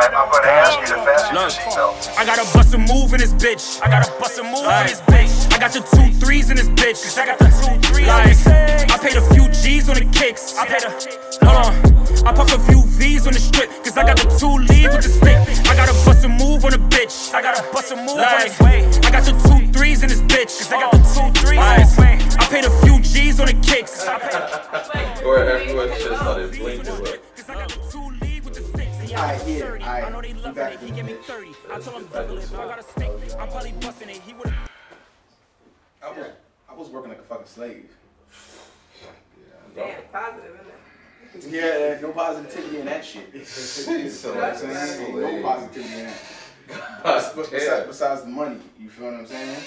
time, I'm gonna ask you to fasten your seatbelt. I gotta bust a move in this bitch. I gotta bust a move in this bitch. I got the two threes in this bitch. Cause I got the two threes. Like, I paid a few G's on the kicks. I paid a. Hold on. I pop a few V's on the strip. Cause I got the two lead with the stick. I gotta bust a move on a bitch. I gotta bust a move like, on this way. I got the two threes in this bitch. Cause I got the two threes in this way. I paid a few G's on the kicks. Or everyone just started blinking. But. Alright, yeah, alright. I know they love it. He give me 30. I told him double it. If I got a steak, I'm probably busting it. He would've. I was, I was working like a fucking slave. Damn, positive, isn't it? Yeah, no positivity in that shit. so, you know what I'm saying? No positivity in that. Besides, besides, besides the money, you feel what I'm saying?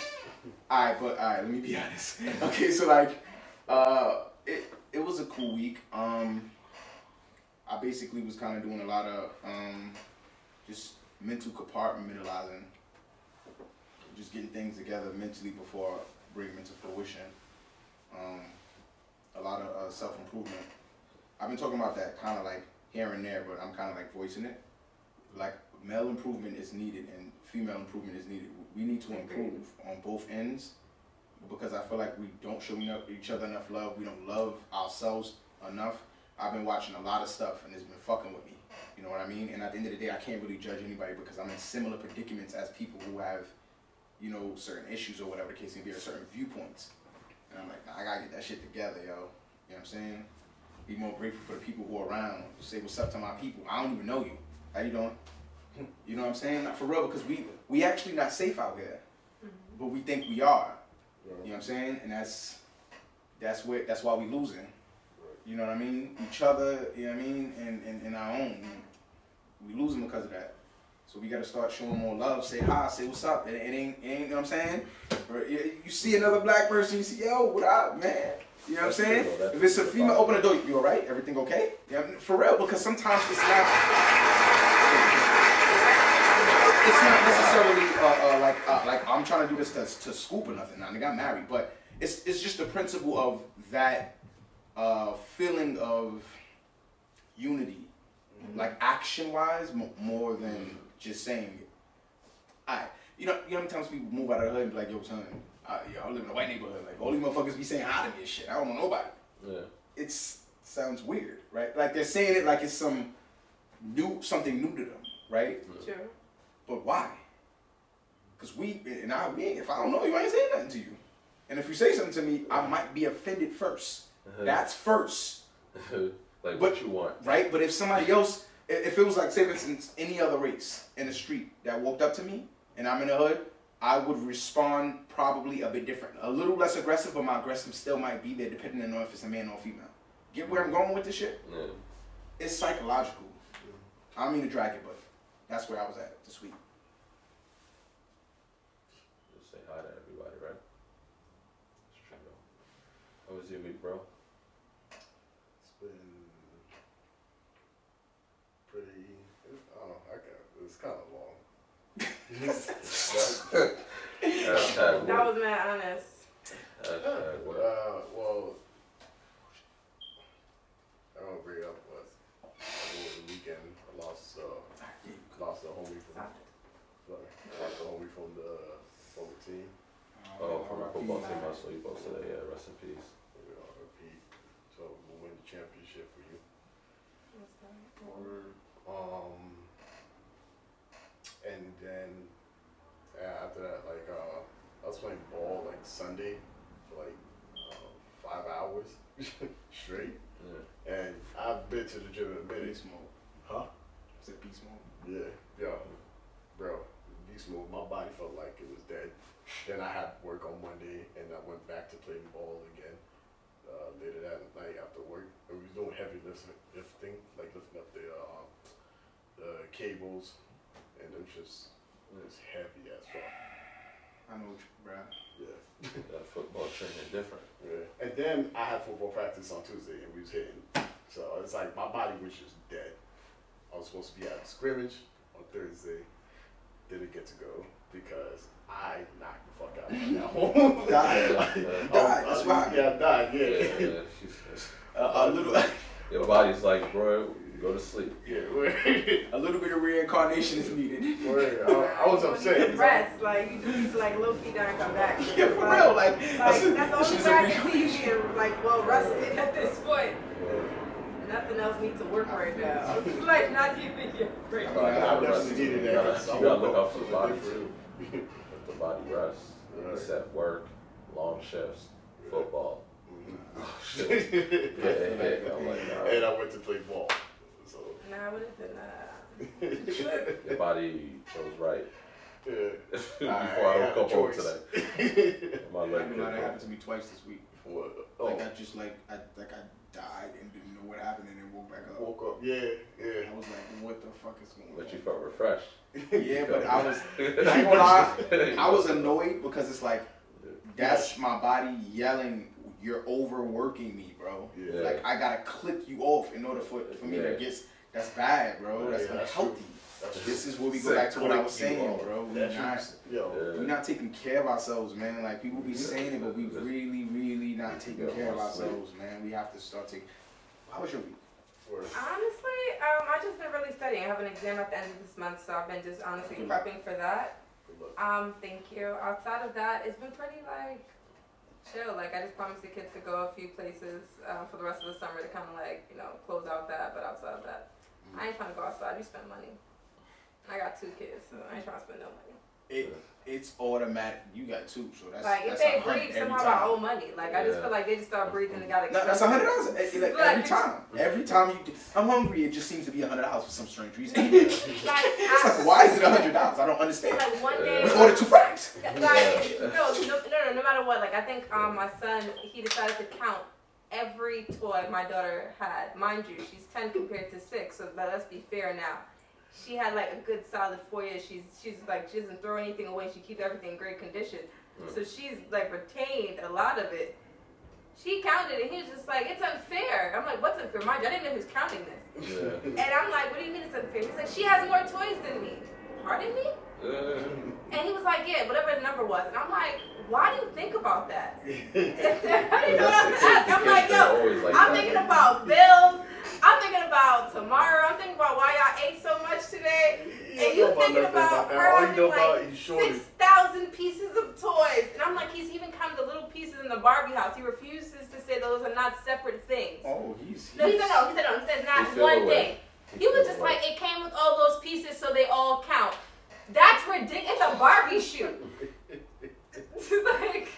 Alright, but alright, let me be honest. Okay, so like, uh, it it was a cool week. Um, I basically was kind of doing a lot of um, just mental compartmentalizing, just getting things together mentally before bringing them to fruition. Um, a lot of uh, self improvement. I've been talking about that kind of like here and there, but I'm kind of like voicing it. Like male improvement is needed and female improvement is needed. We need to improve on both ends because I feel like we don't show each other enough love. We don't love ourselves enough. I've been watching a lot of stuff and it's been fucking with me. You know what I mean? And at the end of the day, I can't really judge anybody because I'm in similar predicaments as people who have, you know, certain issues or whatever the case may be, or certain viewpoints. And I'm like, nah, I gotta get that shit together, yo. You know what I'm saying? Be more grateful for the people who are around. Say what's up to my people. I don't even know you. How you doing? You know what I'm saying? Not for real, because we we actually not safe out here, mm-hmm. but we think we are. You know what I'm saying? And that's that's where that's why we losing. You know what I mean? Each other. You know what I mean? And and, and our own. We losing because of that. So we gotta start showing more love. Say hi. Say what's up. It, it ain't, it ain't. You know what I'm saying? Or you, you see another black person. You see, yo, what up, man? You know what I'm saying? If it's a female, open the door. You all right? Everything okay? Yeah, for real. Because sometimes it's not. It's not necessarily uh, uh, like uh, like I'm trying to do this to, to scoop or nothing. Now, they got married, but it's it's just the principle of that uh, feeling of unity, like action wise, m- more than just saying it. I, you know, you know how many times people move out of the hood and be like, yo, son, I, yo, I live in a white neighborhood. Like, all these motherfuckers be saying hi to me and shit. I don't know nobody. Yeah. It's sounds weird, right? Like they're saying it like it's some new, something new to them, right? Sure. But why? Because we, and I, we ain't, if I don't know you, I ain't saying nothing to you. And if you say something to me, I might be offended 1st Uh-huh. That's first, like But- what you want. right? But if somebody else, if it was like, say for instance, any other race in the street that walked up to me and I'm in the hood, I would respond probably a bit different. A little less aggressive, but my aggressive still might be there depending on if it's a man or a female. Get where I'm going with this shit? Yeah. It's psychological. I don't mean to drag it, but that's where I was at this week. Just say hi to everybody, right? It's true though. How was your week, bro? It's been pretty. I don't know. I got. It's kind of long. Hashtag That was mad honest. Hashtag work. Uh, well, I don't bring up was over the weekend. I lost uh, lost a homie from Stop it. sorry, lost a homie from the from the team. Oh, from the football team, I saw you posted that. Yeah, rest in peace. You repeat. So we'll win the championship for you. Um, and then yeah, after that, like uh, I was playing ball like Sunday for like uh, five hours straight, Yeah. and I've been to the gym in a minute. Beast mode. Huh? Is it beast mode? Yeah, yeah, bro. Beast mode. My body felt like it was dead. Then I had work on Monday, and I went back to playing ball again. Uh, later that night after work, and we was doing heavy lifting, lifting like lifting up the uh, the cables, and it was just it was heavy as fuck. I know what you, bruh. Yeah. That football training different. yeah. And then I had football practice on Tuesday, and we was hitting. So it's like my body was just dead. I was supposed to be at scrimmage on Thursday. Didn't get to go because I knocked the fuck out of that home. Died. Yeah. Died, oh, that's why. Yeah, I died. Yeah, Yeah. yeah. A, a little, Your body's like, bro, go to sleep. Yeah. a little bit of reincarnation is needed. Word. I, I was You upset. need Rest, like you just need to like low key down and come back. Yeah, for real. Like, Like that's, that's the this only is way a I can see you being like well rested at this point. Nothing else needs to work right now. like not even your brain. But I I definitely rest. needed You that. gotta, 'cause I you gotta look up out for the body too. Let the body rest. Right. Set work, long shifts, football. Oh mm-hmm. shit. yeah, yeah, yeah. Like, nah. And I went to play ball. So Nah, I wouldn't done that. Your body chose right. yeah. Before I I had woke up home today. My leg ain't gonna that happened to me twice this week. What? Oh, Like I just like I like I died and didn't know what happened and then woke back up. woke up. Yeah, yeah. I was like, what the fuck is going on? But you felt refreshed. Yeah, but I was I ain't gonna I was annoyed because it's like that's my body yelling, "You're overworking me, bro." Yeah. Like I gotta click you off in order for for me Yeah. to get. That's bad, bro. Yeah, That's that's unhealthy. That's This is where we go back to what I was saying, off. bro. We That's not Yo. Yeah. we not taking care of ourselves, man. Like people be saying it, but we really, really not taking Yeah, care of well, sleep. ourselves, man. We have to start taking. How was your week? Honestly, um, I just been really studying. I have an exam at the end of this month, so I've been just honestly prepping for that. Um, thank you. Outside of that, it's been pretty like chill. Like I just promised the kids to go a few places um, for the rest of the summer to kind of like you know close out that. But outside of that, I ain't trying to go outside. You spend money. I got two kids, so I ain't trying to spend no money. It it's automatic. You got two, so that's like that's if they breathe, every somehow I time. owe money. Like I just feel like they just start breathing and gotta. No, that's a hundred dollars eh, like, Like, every time. Every time you, I'm hungry, it just seems to be a hundred dollars for some strange reason. Like, it's I, like, why is it a hundred dollars? I don't understand. like one day. We ordered two fries. Like, no, no, no, no, no matter what. Like, I think um, my son, he decided to count every toy my daughter had. Mind you, she's 10 compared to 6, so let's be fair now. She had like a good solid four years. She's she's like she doesn't throw anything away. She keeps everything in great condition. So she's like retained a lot of it. She counted and he was just like, it's unfair. I'm like, what's unfair? Mind you, I didn't know he was counting this. Yeah. And I'm like, what do you mean it's unfair? He's like, she has more toys than me. Pardon me? And he was like, yeah, whatever the number was. And I'm like, why do you think about that? I didn't know what else to ask. I'm like, yo, I'm thinking about bills. I'm thinking about tomorrow. I'm thinking about why y'all ate so much today. And you thinking about her All having like 6,000 pieces of toys. And I'm like, he's even counted the little pieces in the Barbie house. He refuses to say those are not separate things. Oh, he's. he's No, he said no. He said no. He said not He one away. thing. He was just like, it came with all those pieces, so they all count. That's ridiculous. It's a Barbie shoe. like,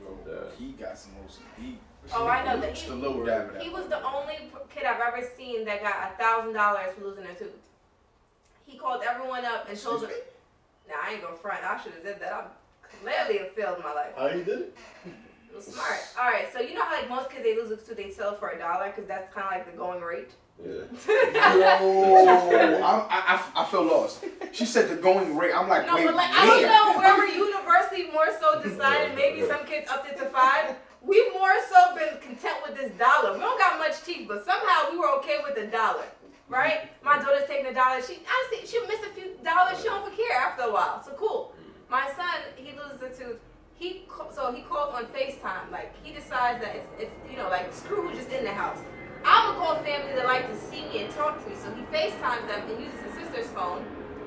Yo, he got some OCD. Oh, I know that he- a that. he was the only kid I've ever seen that got a thousand dollars for losing a tooth. He called everyone up and showed them, "Nah, I ain't gonna front. I should have did that. I'm clearly have failed in my life. How you did it? It was smart. All right, so you know how like most kids they lose a tooth, they sell for a dollar because that's kind of like the going rate. Yeah. Yo, I'm, I, I, I feel lost. She said the going rate. I'm like, No, wait, but like I don't where? know wherever university more so decided maybe some kids upped it to five. We've more so been content with this dollar. We don't got much teeth, but somehow we were okay with the dollar. Right? Mm-hmm. My daughter's taking a dollar. She honestly she'll miss a few dollars. She don't care after a while. So cool. Mm-hmm. My son, he loses a tooth. He so he calls on FaceTime. Like he decides that it's, it's you know like screw who's just in the house. I'm gonna call family that like to see me and talk to me. So he FaceTimes them and uses his sister's phone.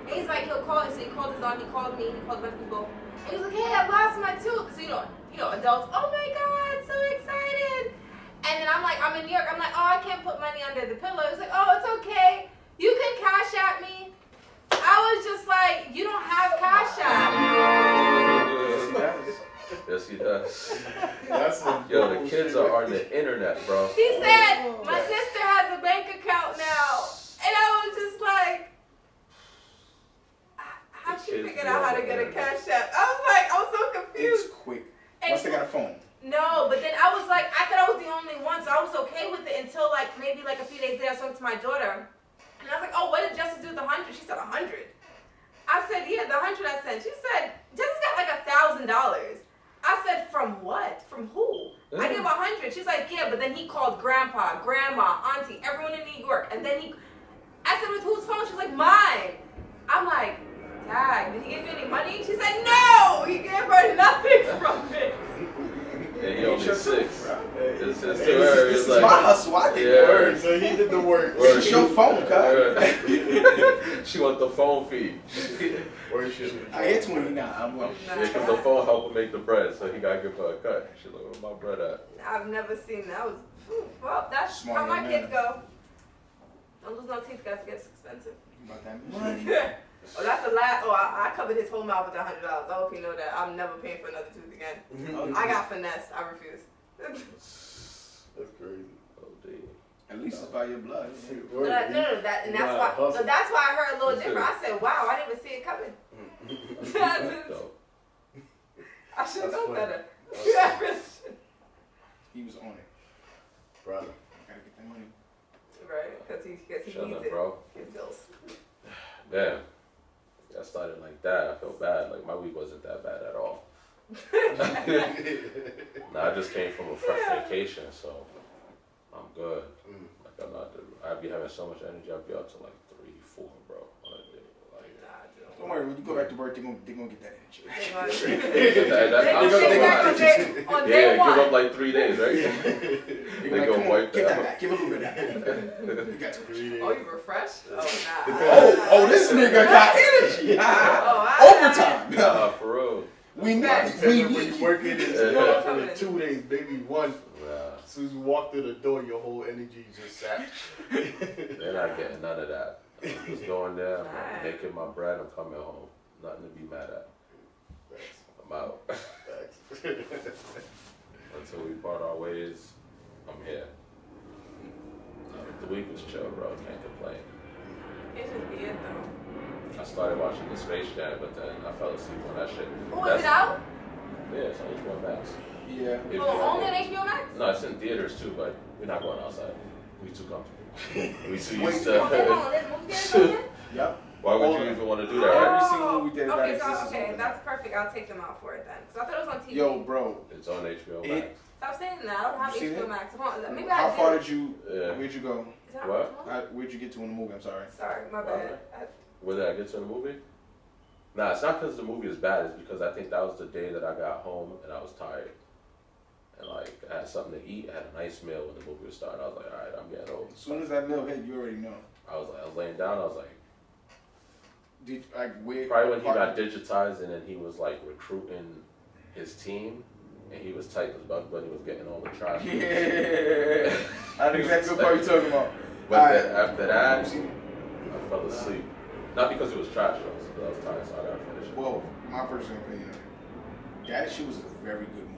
And he's like, he'll call. So he called his aunt. He called me. He called a bunch of people. And he was like, hey, I lost my tooth. So you know, you know, adults. Oh my god, so excited. And then I'm like, I'm in New York. I'm like, oh, I can't put money under the pillow. He's like, oh, it's okay. You can cash at me. I was just like, you don't have cash app. Yes, he does. Yes, he does. That's Yo, the kids are on the internet, bro. He said, my sister has a bank account now. And I was just like, how'd she Kids figure be out how to get a cash app? I was like, I was so confused. It's quick. And Once they got a phone. No, but then I was like, I thought I was the only one, so I was okay with it until like maybe like a few days later I spoke to my daughter. And I was like, oh, what did Justice do with the hundred? She said a hundred. I said, yeah, the hundred I sent. She said, Justice got like a thousand dollars. I said, from what? From who? I mm. gave a hundred. She's like, yeah, but then he called grandpa, grandma, auntie, everyone in New York. And then he, I said, with whose phone? She's like, mine. I'm like, Dad, did he give you any money? She said, no, he gave her nothing from it. And he only six. tooth, bro. It's, it's Hey, to this her. This It's is my hustle. I did Yeah. that. Word, so he did the work. Word. It's your phone, cuz. She want the the phone fee. Where should I hit 20 now. I'm like, Yeah, because the phone helped him make the bread, so he gotta give her a cut. She like, where my bread at? I've never seen that. Was well, that's Smart how my young kids man. go. Don't lose no teeth, guys. It gets expensive. about that money. Oh, that's the last. Oh, I, I covered his whole mouth with a hundred dollars. I hope he know that. I'm never paying for another tooth again. Mm-hmm. I got finesse. I refuse. That's crazy. Oh, dude. At least it's by your blood. Uh, no, no, no, no, that, and that's why. So that's why I heard a little That's different. it. I said, "Wow, I didn't even see it coming." Dope. Mm-hmm. I should That's know funny. better. He was on it. Brother. Gotta get that money. right, because he, cause he Shut needs up, it. bro. His bills. Damn. I started like that. I felt bad. Like my week wasn't that bad at all. Nah, I just came from a fresh Yeah. vacation, so I'm good. Mm. Like I'm not. I'd be having so much energy. I'd be up to like three, four, bro. on a day. Like, Nah, Joe. Don't worry, when you go back to work, they're gonna, they gonna get that energy. They gonna- that, that, They I'm gonna so back on glad. day, on day Yeah, give up like three days, right? They're They like, go come on, wipe give that. that back. Give a little bit of that. You got too much. Three Oh, days. you refreshed? Oh, nah. Oh, oh, this nigga got energy. Oh, I- Overtime. Nah, for real. We need, Facts. we when need you work in it, Yeah. for the two days, maybe one. Nah, As soon as you walk through the door, your whole energy just sat. they're not getting none of that. I'm just going there. I'm Alright. making my bread. I'm coming home. Nothing to be mad at. Facts. I'm out. Until we part our ways, I'm here. The week was chill, bro. Can't complain. It should be it though. I started watching the Space Jam, but then I fell asleep on that shit. Oh, is it out? Yeah, it's on HBO Max. Yeah. If Oh, you- only on HBO Max? No, it's in theaters too, but we're not going outside. We too comfortable. we too Wait, used they to. on this movie theater again? Yep. Why would you even want to do that, Every right? single movie theater that Okay, so, exists okay, that's perfect. I'll take them out for it then. So I thought it was on TV. Yo, bro. It's on HBO It- Max. Stop saying that. I don't have HBO it? Max. Hold on. Maybe How I far do. did you? Yeah. Where'd you go? What? on tomorrow? Uh, How, where'd you get to in the movie? I'm sorry. Sorry, my bad. I- Where did I get to in the movie? Nah, it's not because the movie is bad. It's because I think that was the day that I got home and I was tired. And like I had something to eat. I had a nice meal when the movie was starting. I was like, all right, I'm getting old. As soon as that meal hit, you already know. I was like, I was laying down. I was like, Did like where? probably when he got digitized and then he was like recruiting his team and he was tight as Bugs Bunny was getting all the trash. Yeah. I know exactly what part you're talking about. But Alright. then after that, You seen it? I fell asleep. Not because it was trash, it's because I was tired, so I gotta finish it. Well, my personal opinion, that shit was a very good movie, yo. It looked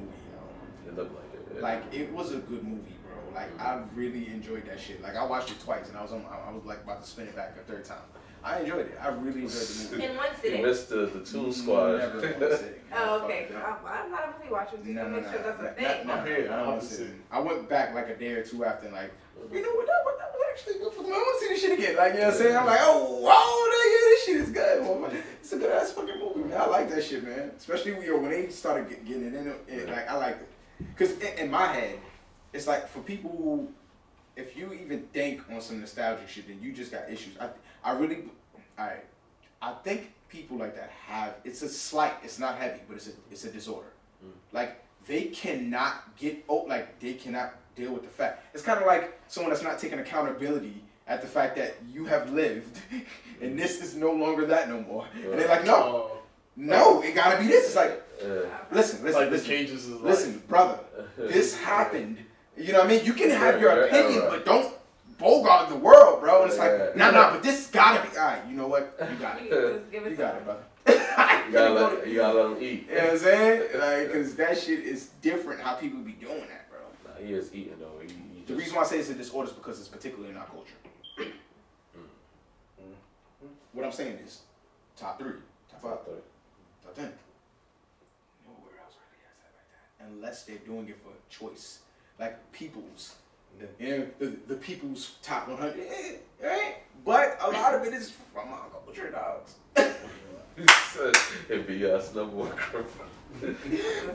like it. yeah. Like it was a good movie, bro. Like mm-hmm. I really enjoyed that shit. Like I watched it twice, and I was on, I was like about to spin it back a third time. I enjoyed it. I really enjoyed the movie. In one you sitting. missed the, the Toon mm, Squad. Never in one sitting. Oh, okay. that. I'm, I'm not a movie watcher. Just No, to no, make no. sure that's a not- thing. not- I'm here, I don't wanna opposite. sit in. I went back like a day or two after, and like, mm-hmm. you know what? That, was- that was actually good for me. I want to see this shit again. Like, you know what I'm saying? I'm like, oh, whoa, nigga, this shit is good. Well, it's a good ass fucking movie, man. I like that shit, man. Especially when, yo, when they started get, getting it in, it, like, I liked it. Because in, in my head, it's like for people who, if you even think on some nostalgic shit, then you just got issues. I, I really, I, I think people like that have. It's a slight. It's not heavy, but it's a it's a disorder. Mm. Like they cannot get oh, like they cannot deal with the fact. It's kind of like someone that's not taking accountability at the fact that you have lived, and this is no longer that no more. And they're like, no, Oh, no, it gotta be this. It's like, Yeah. listen, listen, like the listen, changes his life. listen, brother. This happened. You know what I mean? You can have your Yeah, yeah, opinion, right. but don't bogart the world, bro. And it's Yeah. like, nah, nah, but this gotta be. All right, you know what? You got You it. just give it You got them. it, brother. You gotta, let, you gotta let him eat. You know what I'm saying? Like, cause that shit is different how people be doing that, bro. Nah, he is eating though. He, he The reason why I say it's a disorder is because it's particularly in our culture. Mm. What I'm saying is, top three, top five, ten. Nowhere else really has that like that, unless they're doing it for choice, like people's. You know, the, the people's top 100, eh, right? But a lot of it is from our culture, dogs. It'd be us number one.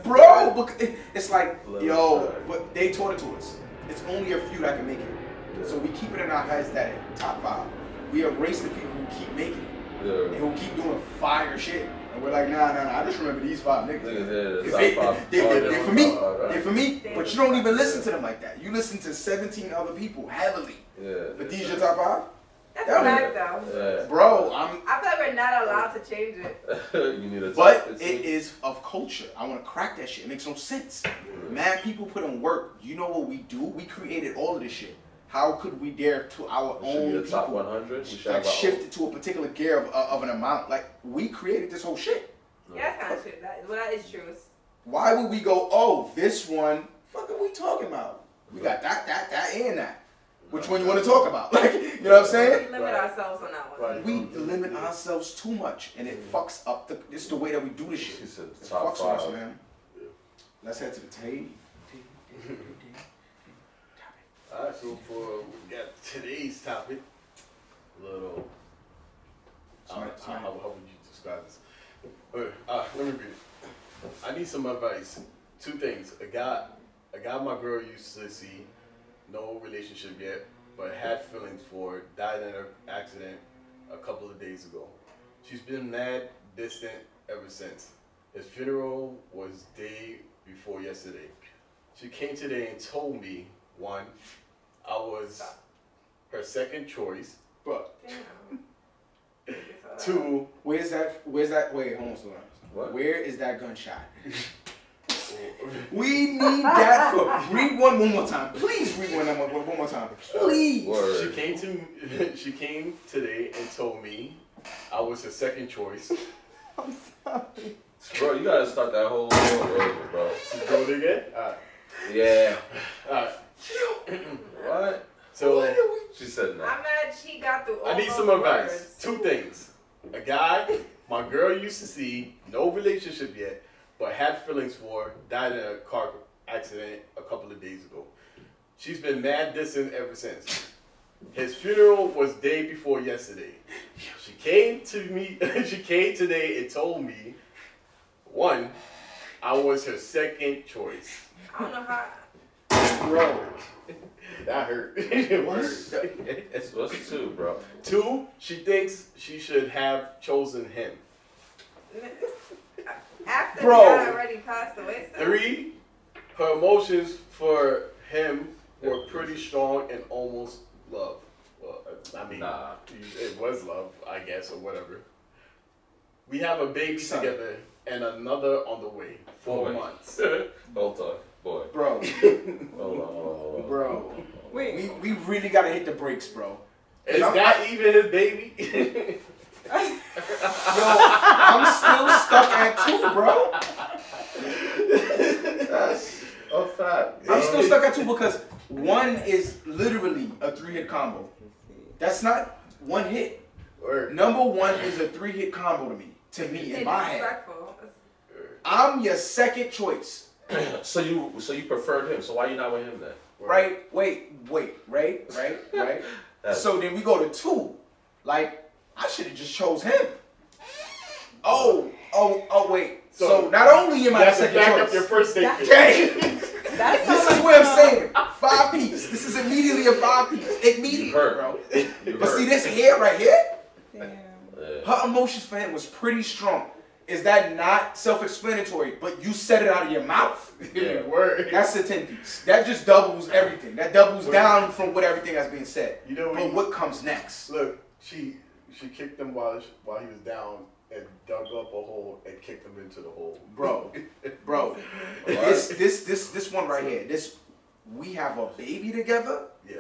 Bro, it's like, yo, but they taught it to us. It's only a few that can make it. So we keep it in our heads that top five. We erase the people who keep making it and Yeah. who keep doing fire shit. And we're like, nah, nah, nah. I just remember these five niggas. Niggas, yeah, they, top five. they, they, they are for me. all right. They're for me. But you don't even listen to them like that. You listen to 17 other people heavily. Yeah. But these your top five? That's That a fact, though. Yeah. Bro, I'm. I feel like we're not allowed to change it. you need a But top- it is of culture. I want to crack that shit. It makes no sense. Mad people put in work. You know what we do? We created all of this shit. How could we dare to our We should be own the top people 100. We should like have our shift it to a particular gear of, of an amount? Like we created this whole shit. Yeah, that's kind of true. That, well, that is true. Why would we go? Oh, this one. Fuck are we talking about? We got that, that, that, and that. Which one you want to talk about? Like, you know what I'm saying? We limit Right. ourselves on that one. Right. We limit ourselves too much, and it fucks up the. This is the way that we do this shit. She said It top fucks with us, five. man. Let's head to the table. Alright, so for we got today's topic, little. Uh, Smart, how, how, would you describe this? Uh, let me read it. I need some advice. Two things. A guy, a guy my girl used to see, no relationship yet, but had feelings for, died in an accident a couple of days ago. She's been mad, distant ever since. His funeral was day before yesterday. She came today and told me, one, I was her second choice. But Damn. Two, where's that? Where's that? Wait, hold on, slow down. What? Where is that gunshot? We need that for. Read one one more time, please. Read one one, one more time, please. she came to she came today and told me I was her second choice. I'm sorry. Bro, you gotta start that whole story over, bro. She's doing it again. Alright, Yeah. alright. What? So She said I'm no. mad she got through I need those some advice. words. Two things. A guy my girl used to see, no relationship yet, but had feelings for, died in a car accident a couple of days ago. She's been mad distant ever since. His funeral was day before yesterday. She came to me. she came today and told me, one, I was her second choice. I don't know how. Bro, That hurt. It What? hurt. It's what's two, bro? Two, she thinks she should have chosen him. After Bro. the already passed away. So Three, her emotions for him were pretty strong and almost love. Well, I mean, Nah. it was love, I guess, or whatever. We have a baby together and another on the way. Four Boy. months. Hold on, boy. bro, Hold on, hold on, hold on. bro. Wait. We we really gotta hit the brakes, bro. Is I'm- that even his baby? Yo, I'm still stuck at two, bro. That's a fact. I'm still stuck at two because one is literally a three hit combo. That's not one hit. Word. Number one is a three hit combo to me. To me, in my head. I'm your second choice. So you, so you preferred him. So why you not with him then? Right? Wait, wait, right, right, right. So then we go to two. Like, I should have just chose him. Oh, oh, oh, wait. So, So, not only am You I the have to second back choice. up your first statement. Okay. That's this is what I'm saying. Five piece. This is immediately a five piece. Immediately, You hurt. bro. You But hurt. see this hair right here? Yeah. Her emotions for him was pretty strong. Is that not self-explanatory? But you said it out of your mouth. Yeah. Word. That's the ten piece. That just doubles everything. That doubles Word. down from what everything has been said. You know But what? what comes next? Look, she she kicked him while while he was down and dug up a hole and kicked him into the hole. Bro, bro. This this this this one right here. This we have a baby together. Yeah.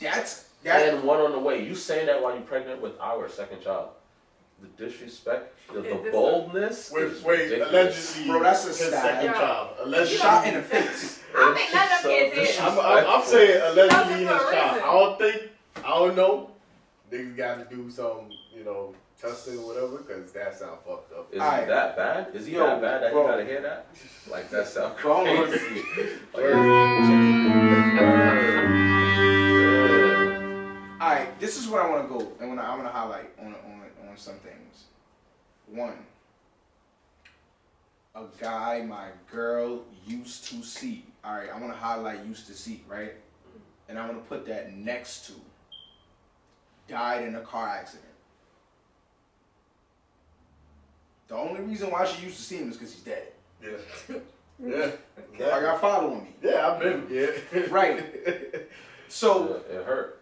That's that And one on the way. You saying that while you're pregnant with our second child? The disrespect, the, the this boldness. Wait, is wait, ridiculous. allegedly, Bro, that's a his stab. second Yeah. child. Allegedly, shot in the face. I think none of So them kids is. I'm, I'm, I'm saying allegedly his That was child. reason. I don't think, I don't know. Niggas got to do some, you know, testing or whatever, because that sound fucked up. Is Aight. he that bad? Is he Yo, that bad that bro. you gotta hear that? Like that sound Bro, I'm. All right, this is where I want to go, and when I, I want to highlight on on on some things. One, a guy my girl used to see. All right, I want to highlight used to see, right? And I want to put that next to died in a car accident. The only reason why she used to see him is because he's dead. Yeah. Yeah. Y'all got following me, Yeah, I've been, yeah. right? So Yeah, it hurt.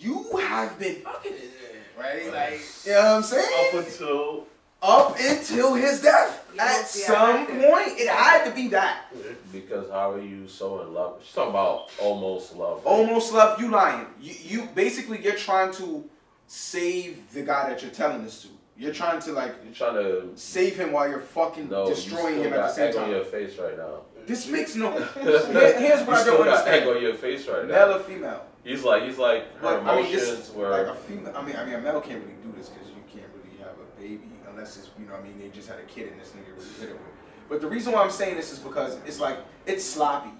You have been fucking his ass, right? Like, you know what I'm saying? Up until Up until his death. You At some point, it had to be that. Because how are you so in love? She's talking about almost love. Almost love you lying. You you basically you're trying to save the guy that you're telling this to. You're trying to like You're trying to save him while you're fucking no, destroying you him still at the got same egg on time. your face right now. This makes no. Here- Here's You what I still don't got egg on your face right now. Male or female? He's like he's like her But, I mean, emotions this, were. like a female. I mean, I mean, a male can't really do this because you can't really have a baby unless it's you know. what I mean, they just had a kid and this nigga really hit it with. But the reason why I'm saying this is because it's like it's sloppy,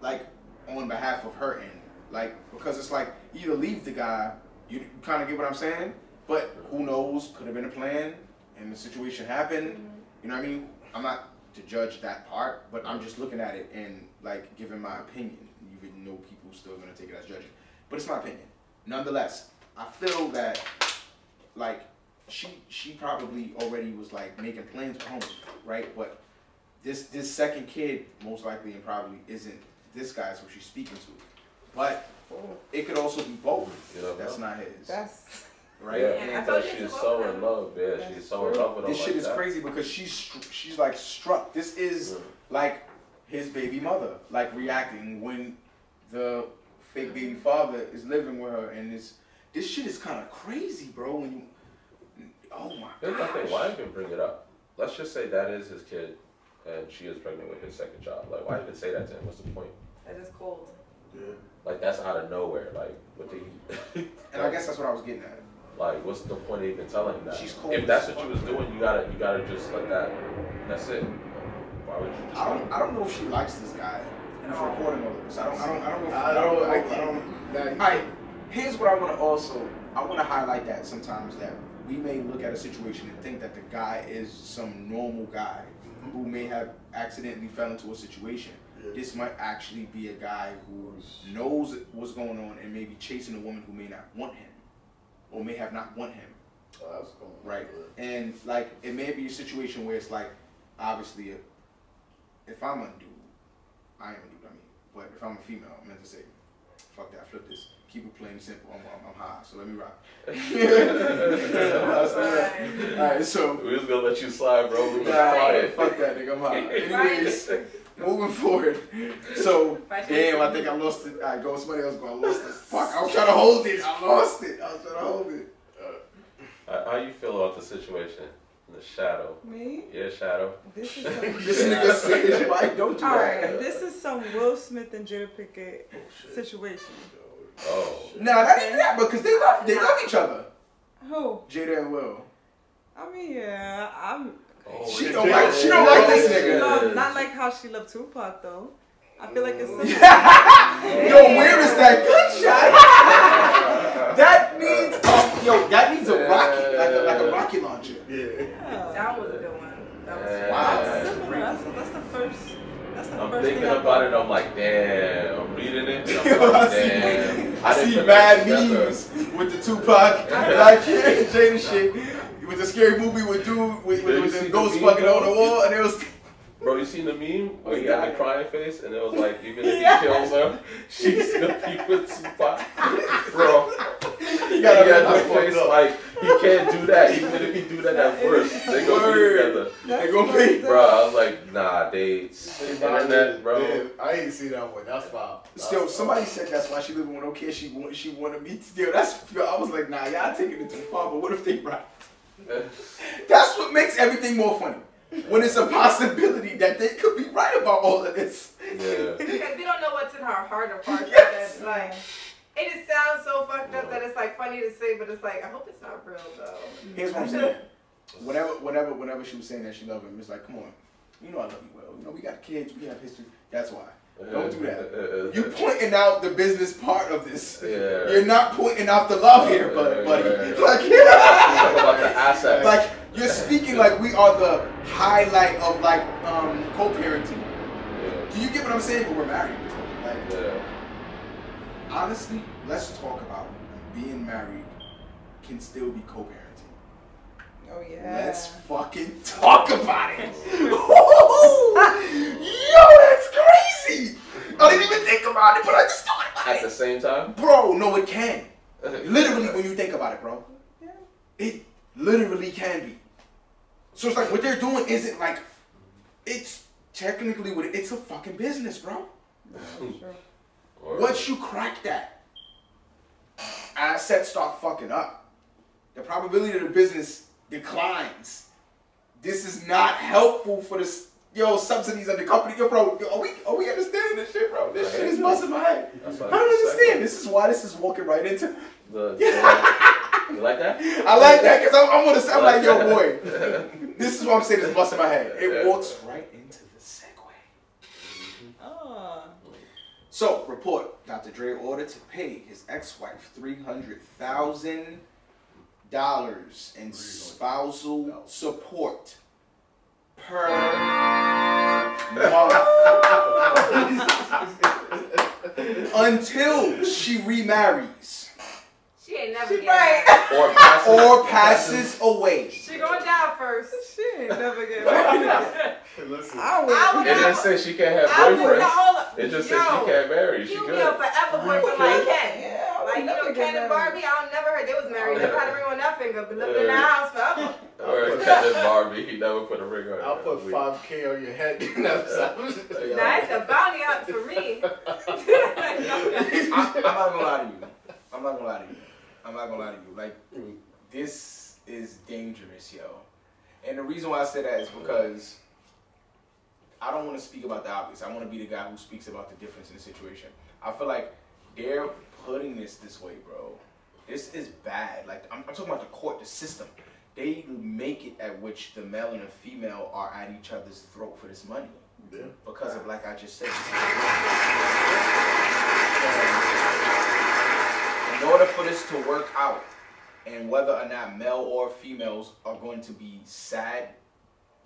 like on behalf of her end, like because it's like either leave the guy, you kind of get what I'm saying, but who knows? Could have been a plan, and the situation happened. Mm-hmm. You know what I mean? I'm not to judge that part, but I'm just looking at it and like giving my opinion, even though people still gonna take it as judging. But it's my opinion. Nonetheless, I feel that like she she probably already was like making plans for home, right? But this this second kid most likely and probably isn't this guy's who she's speaking to. But it could also be both. You know, That's not his. That's right? Yeah, And I told you she's to so vote in love. Yeah, That's she's so in love with him. This shit like is that. crazy because she's she's like struck. This is Yeah. like his baby mother, like reacting when the fake baby father is living with her, and this this shit is kind of crazy, bro. When you, oh my god. the thing. gosh. Why even bring it up? Let's just say that is his kid, and she is pregnant with his second child. Like, why even say that to him? What's the point? That is cold. yeah. Like, that's out of nowhere. Like, what did he? And I guess that's what I was getting at. Like, what's the point of even telling him that? She's cold If that's what you fuck. was doing, you gotta, you gotta just let that. That's it. Why would you just? I don't I don't know if she likes this guy who's recording all of this. I don't I don't I don't know. If, I don't. I I can't. don't. All right, here's what I want to also, I want to highlight that sometimes that we may look at a situation and think that the guy is some normal guy mm-hmm. who may have accidentally fell into a situation. Yeah. This might actually be a guy who knows what's going on and may be chasing a woman who may not want him or may have not want him. Oh, that's cool. Right. And like it may be a situation where it's like, obviously, if, if I'm a dude, I am a dude. I mean, but if I'm a female, I'm meant to say, fuck that, flip this, keep it plain and simple. I'm, I'm, I'm high, so let me rock. All right, so we just gonna let you slide, bro. We was nah, quiet. fuck that, nigga, I'm high. Anyways, moving forward. So damn, I think I lost it. All right, go somebody else go. I lost it. Fuck, I was trying to hold it. I lost it. I was trying to hold it. How, how you feel about the situation the shadow? me. Yeah, shadow. This is some. This nigga said, why don't do All that? this is some Will Smith and Jada Pinkett oh, situation. Oh. Nah, not even that, because they love they love each other. Who? Jada and Will. I mean, yeah, I'm. Oh She don't like she don't like this nigga. No, not like how she loved Tupac though. I feel like it's similar. Yo, where is that gunshot? that needs um, yo, that needs a rocket, like a like a rocket launcher. Yeah. Yeah. That was a good one. That was Yeah. Wow. That's similar. That's, that's the first. That's the I'm first thinking thing about it. I'm like, damn. I'm reading it. I'm like, see, damn. I didn't see mad that memes with the Tupac, like Jada shit, with the scary movie with dude the the ghost meme, fucking bro? on the wall, and it was. Bro, you seen the meme where he had the crying face and it was like, even if Yeah. he kills her, she's still keep with Tupac. Bro, You he gotta had that's the fucked face up. like, he can't do that. Even if he do that at first, they gonna be Word. together. They gonna be- Bro. I was like, nah, dates. Internet, bro. Yeah, I ain't see that one. That's foul. Still, somebody said that's why she living with no kids. She want, she wanted me to steal. That's yo, I was like, nah, y'all taking it too far. But what if they right? That's what makes everything more funny. When it's a possibility that they could be right about all of this. Yeah. Because we don't know what's in her heart of hearts. Yes. That's like, it just sounds so fucked up that it's like funny to say, but it's like I hope it's not real though. Here's what I'm saying. Whenever, whenever, whenever she was saying that she loved him, it's like, come on, you know I love you well. You know we got kids, we have history. That's why. Don't do that. Uh, uh, uh, you pointing out the business part of this. Yeah. You're not pointing out the love here, buddy. buddy. Yeah. Like, Talk about the assets. like you're speaking like we are the highlight of like um co-parenting. yeah. Do you get what I'm saying? But we're married. Like Yeah. honestly, let's talk about being married can still be co-parenting. Oh yeah. Let's fucking talk about it. Yo, that's crazy. I didn't even think about it, but I just thought about At it. the same time, Bro, no, it can. Literally, when you think about it, bro, Yeah. it literally can be. So it's like what they're doing isn't like, it's technically what it, it's a fucking business, bro. Sure. Once you crack that, assets start fucking up. The probability of the business declines. This is not helpful for the yo subsidies of the company. Yo, bro, yo, are we are we understanding this shit, bro? This shit is busting my head. I don't understand. This is why this is walking right into. The, the, you like that? I like that because I'm, I'm gonna sound like yo boy. this is what I'm saying. This is busting my head. It walks right into the segue. Oh. So, report Dr. Dre ordered to pay his ex-wife three hundred thousand dollars in spousal support per month until she remarries She ain't never She getting right. married. Or passive. or passes away. She gonna die first. She ain't never get married. Listen, I would. I would It didn't say she can't have I would boyfriends. not hold up. It just said she can't marry. She You good. be a forever boyfriend like Ken. Yeah, I Like you never know Ken and. Barbie, I don't never heard they was married. Never had a ring on that finger, but lived in that house forever. Or Ken and Barbie. He never put a ring on. I'll put We- five k on your head. That's Nah, it's a bounty hunt for me. I, I'm not gonna lie to you. I'm not gonna lie to you. I'm not gonna lie to you. Like this is dangerous, yo. And the reason why I say that is because I don't want to speak about the obvious. I want to be the guy who speaks about the difference in the situation. I feel like they're putting this this way, bro. This is bad. Like I'm, I'm talking about the court, the system. They make it at which the male and the female are at each other's throat for this money Yeah. because of like I just said. In order for this to work out, and whether or not male or females are going to be sad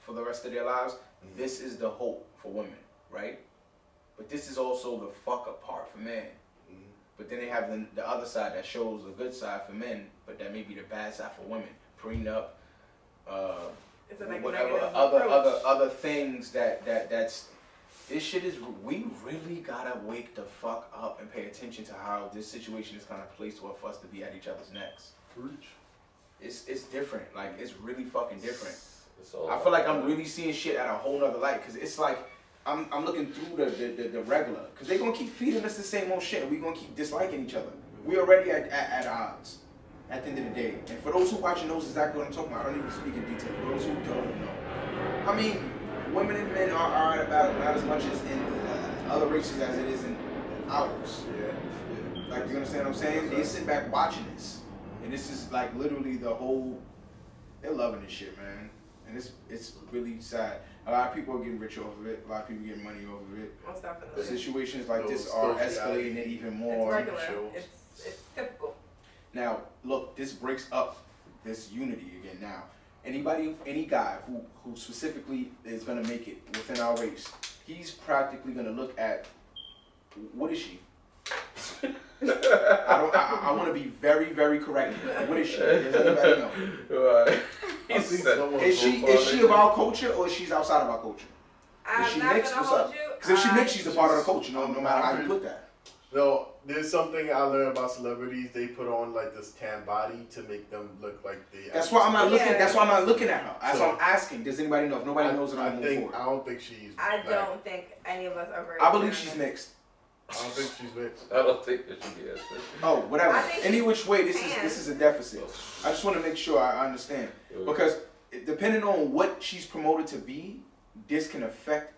for the rest of their lives, this is the hope for women, right? But this is also the fuck apart for men. But then they have the, the other side that shows the good side for men, but that may be the bad side for women. Prenup, uh, It's a, like, whatever other approach. other other things that that that's this shit is we really gotta wake the fuck up and pay attention to how this situation is kind of placed for us to be at each other's necks. Preach. It's it's different. Like it's really fucking different. It's all I feel like I'm really seeing shit at a whole nother light because it's like I'm, I'm looking through the the, the, the regular because they're gonna keep feeding us the same old shit and we're gonna keep disliking each other. We already at, at, at odds at the end of the day. And for those who watching knows exactly what I'm talking about. I don't even speak in detail. For those who don't know, I mean, women and men are, are about not as much as in uh, other races as it is in ours. Yeah. Like you understand what I'm saying? They sit back watching this, and this is like literally the whole. They're loving this shit, man, and it's it's really sad. A lot of people are getting rich off of it. A lot of people getting money off of it. Most definitely. Situations like this are escalating it even It's more. regular. It's it's typical. Now, look, this breaks up this unity again. Now, anybody, any guy who who specifically is gonna make it within our race, he's practically gonna look at what is she. I don't. I, I want to be very, very correct. here. What is she? Does anybody know? Right. I Is she is she of our culture or is she's outside of our culture? I'm she not mixed? gonna What's up? Because if she I- mixed, she's a part of the culture. No, no matter how you put that. No, there's something I learned about celebrities. They put on like this tan body to make them look like they. That's why I'm not looking. Yeah. That's why I'm not looking at her. That's So- why I'm asking. Does anybody know? If nobody I, knows, then I I'm moving think forward. I don't think she's. I black. don't think any of us are. I believe she's mixed. I don't think she's mixed. I don't think that should be as Oh, whatever. I think Any which way, this is tan. this is a deficit. I just want to make sure I understand because it- depending on what she's promoted to be, this can affect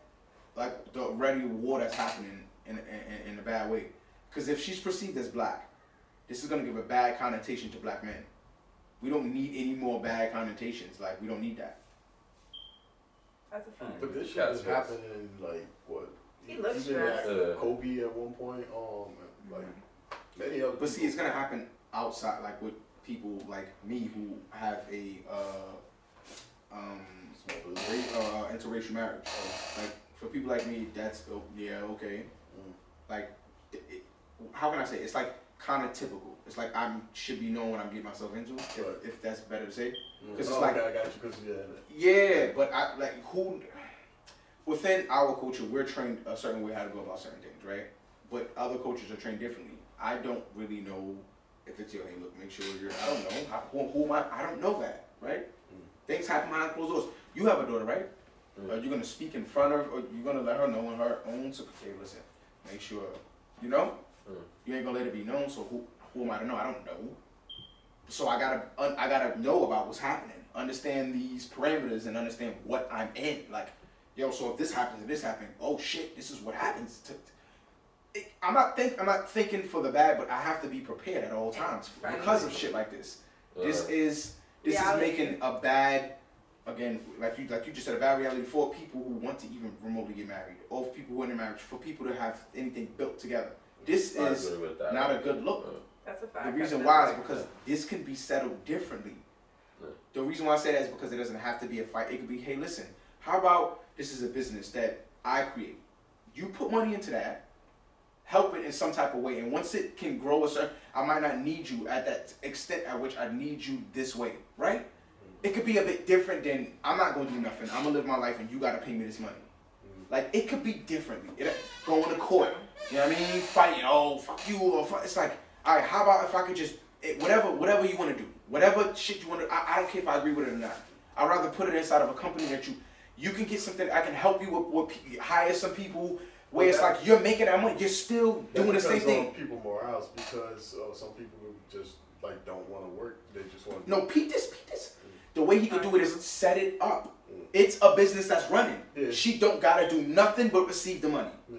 like the already war that's happening in in, in a bad way. Because if she's perceived as black, this is gonna give a bad connotation to black men. We don't need any more bad connotations. Like we don't need that. That's a fact. But this shit That's is yes. happening in like what? He looks Even stressed. like Uh, Kobe at one point. Um, like many other. But see, it's gonna happen outside, like with people like me who have a uh, um, ra- uh, interracial marriage. Like for people like me, that's oh, yeah okay. Mm. Like, it, it- how can I say? It's like kind of typical. It's like I should be knowing what I'm getting myself into. If, Right. if that's better to say. because it's oh, like- okay, I got you. Cause yeah. Yeah, but I like who within our culture we're trained a certain way how to go about certain things, right? But other cultures are trained differently. I don't really know if it's your hey look, make sure you're I don't know how, who, who am I? I don't know that, right? Things happen behind closed doors. You have a daughter, right? Mm. Are you gonna speak in front of, or you gonna let her know on her own? So, hey, listen, make sure, you know, Mm. you ain't gonna let it be known. So who, who am I to know? I don't know. So I gotta, un, I gotta know about what's happening, understand these parameters, and understand what I'm in. Like, yo, so if this happens and this happens, oh shit, this is what happens. To, it, I'm not think, I'm not thinking for the bad, but I have to be prepared at all times Right. because of shit like this. This is this Reality. is making a bad again like you like you just said a bad reality for people who want to even remotely get married or for people who are in a marriage for people to have anything built together. This I is that. not a good look. Uh, That's a fact. The reason why is fact. because this can be settled differently. Yeah. The reason why I say that is because it doesn't have to be a fight. It could be, hey, listen, how about this is a business that I create. You put money into that, help it in some type of way, and once it can grow a certain, I might not need you at that extent at which I need you this way, right? It could be a bit different than I'm not gonna do nothing. I'm gonna live my life, and you gotta pay me this money. Mm-hmm. Like it could be differently. It going to court. You know what I mean? Fighting. Oh fuck you. Or fuck. It's like, all right. How about if I could just it, whatever whatever you want to do, whatever shit you want to. I, I don't care if I agree with it or not. I'd rather put it inside of a company that you you can get something. I can help you with, with hire some people. Where it's like you're making that money, you're still doing the same thing. on people morals because uh, some people just like don't want to work. They just want. No, Pete this, Pete this. The way he could do it is set it up. It's a business that's running. Yeah. She don't gotta do nothing but receive the money. Yeah.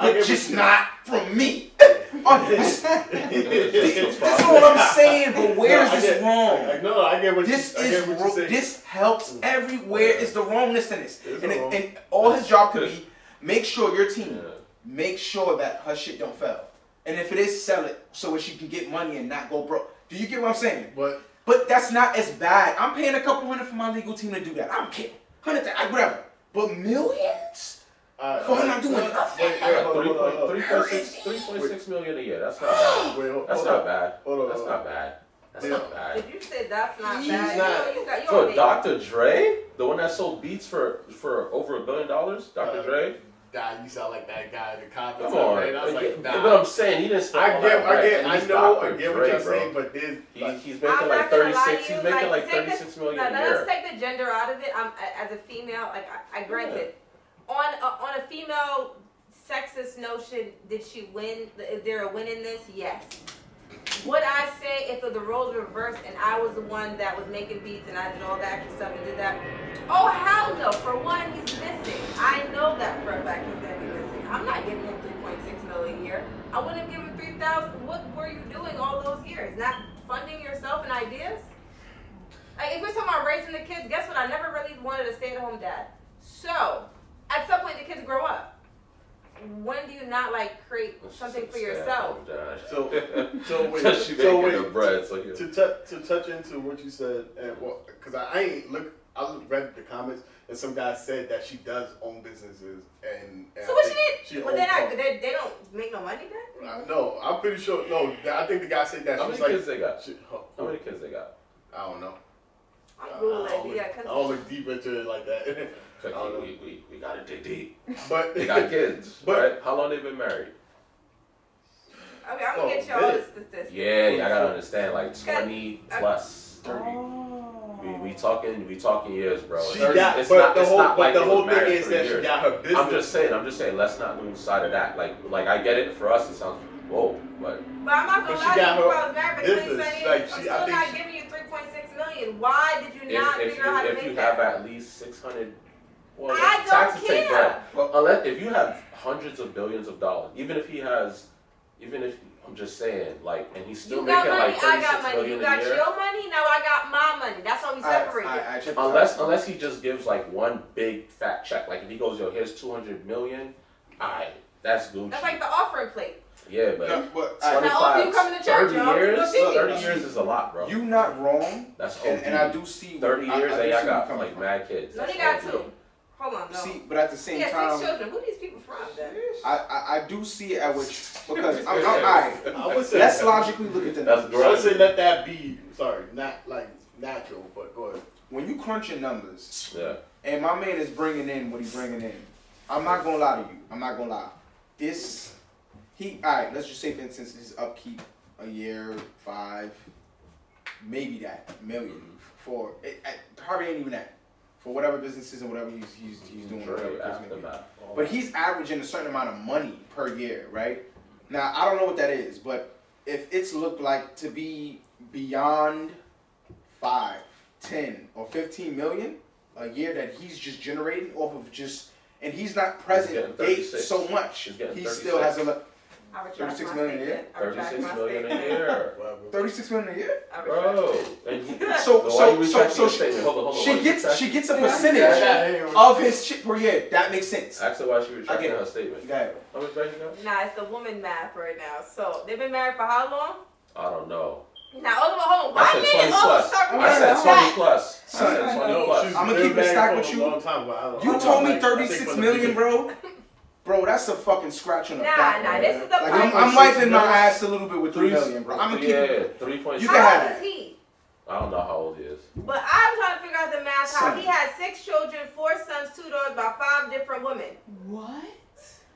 I But just not from me. Oh, this, this is what I'm saying, but where is No, I this get- wrong? Like, no, I get what This you, I is what you're wrong. saying. This helps mm. everywhere. Is the wrongness in this, and, it- and all his job could be make sure your team Yeah. make sure that her shit don't fail, and if it is, sell it so that she can get money and not go broke. Do you get what I'm saying? But But that's not as bad. I'm paying a couple hundred for my legal team to do that. I don't care. Hundred, whatever. But millions I, for her not doing nothing. wait, I got hold on, hold on, point hold on. three point six three point six million a year. That's not bad. Wait, hold- That's hold not on. bad. Hold on, That's hold not bad. That's Yeah. not bad. Did you say that's not He's bad? not- You know, you got, you For Dr. Dre, the one that sold beats for for over a billion dollars, Dr. Uh, Dre. Nah, you sound like that guy in the comments. Come on, man. I was But like, yeah, nah. but I'm saying he didn't spend I all get, that I bread, get, I know, Dr. I get Dre, what you're bro. saying, but there's He, like, he's I'm making like 36. to He's you, making like take 36 the, million no, a no, let's take the gender out of it. I'm as a female, like I, I granted, on a, on a female sexist notion, did she win? Is there a win in this? Yes. Would I say if the roles were reversed and I was the one that was making beats and I did all the extra stuff and did that? Oh hell no! For one, he's missing. I know that for a fact he's gonna be missing. I'm not giving him 3.6 million a year. I wouldn't give him 3,000. What were you doing all those years? Not funding yourself and ideas? Like if we're talking about raising the kids, guess what? I never really wanted a stay-at-home dad. So, at some point, the kids grow up. When do you not like create something for yourself? So- so wait, she so wait, the bread. So you to, touch to touch into what you said, and well, because I, I ain't look, I read the comments, and some guy said that she does own businesses, and, and So what she think need? she But they're not. They, they don't make no money then. Uh, no, I'm pretty sure. No, I think the guy said that How many like, kids they got? she, huh, How many kids they got? I don't know. I'm I, Googling don't it. look, I don't look deep into it like that. Check oh, I we, we, we gotta dig deep. but They got kids, But- right? How long they been married? okay, I'm gonna Oh, get you all the statistics. Yeah, I gotta understand, like 20 Okay. plus. Oh. We, we talking, we talking years, bro. she 30 got, it's but not, the it's whole, not but like the whole was thing is for that she years. got her business. I'm just saying, I'm just saying, let's not lose sight of that. Like, like I get it for us, it sounds whoa, but But I'm not gonna lie to you. got If her I was married for business, 27 years, like, I'm still not she- giving you 3.6 million. Why did you not if figure out how you to if you have at least 600, well, I don't taxes take care. bread. Well, unless if you have hundreds of billions of dollars, even if he has, even if I'm just saying, like, and he's still You got making money, like I 36 got money. You got your money, now I got my money. That's how we I, separate it. I, I checked this Unless out. unless he just gives like one big fat check, like if he goes, yo, here's 200 million, alright, that's Gucci. That's like the offering plate. yeah, but No, but Now, I, all of you coming to church, 30 y'all, years, go see me. 30 years is a lot, bro. you not wrong, that's OD. and, and I do see. 30 I- years, I, do hey, see I got you're like mad kids. No, That's they got OD. two. Hold on, no. See, but at the same yeah, time, six children. Who these people from then? I, I, I do see it at which because I'm, I'm all right. I would say Let's logically look at the That's numbers. I would say let that be. Sorry, not like natural, but go ahead. When you crunch your numbers, Yeah. and my man is bringing in what he's bringing in, I'm not gonna lie to you. I'm not gonna lie. This, he, all right. Let's just say, for instance, his upkeep a year, five, maybe that million mm-hmm. for it, it, probably ain't even that for whatever businesses and whatever he's he's, he's doing. Whatever the case may be. aftermath. But he's averaging a certain amount of money per year, right? Now I don't know what that is, but if it's looked like to be beyond five, ten, or fifteen million a year that he's just generating off of just, and he's not present 36. so much. He's He still has a I retract 36 my million a year? statement. I retract Thirty-six my million a statement. year. thirty-six million a year. I retract. Bro. And he, So why so you so retracting so your she, statement? Hold on, hold on. Why you gets retract- she gets a percentage of his shit per year. That makes sense. Ask her why she was retracting get it. her statement. Go ahead. How much money you got? Nah, it's the woman math right now. So they've been married for how long? I don't know. Now, hold on, hold on. I Why said me twenty and all plus. start I said from twenty that? plus. I said Son, twenty plus. I'ma keep it married stacked with you. long time, but I You I told me like- I think 36 from the million, beginning- bro. Bro, that's a fucking scratch on the Nah, back. nah, bro. this is the Like, I'm, point. I'm wiping my ass a little bit with three Three million, bro. I'm gonna keep yeah, it. three point You six. can How have old it. is he? I don't know how old he is. But I'm trying to figure out the math. How he had six children, four sons, two daughters, by five different women. What?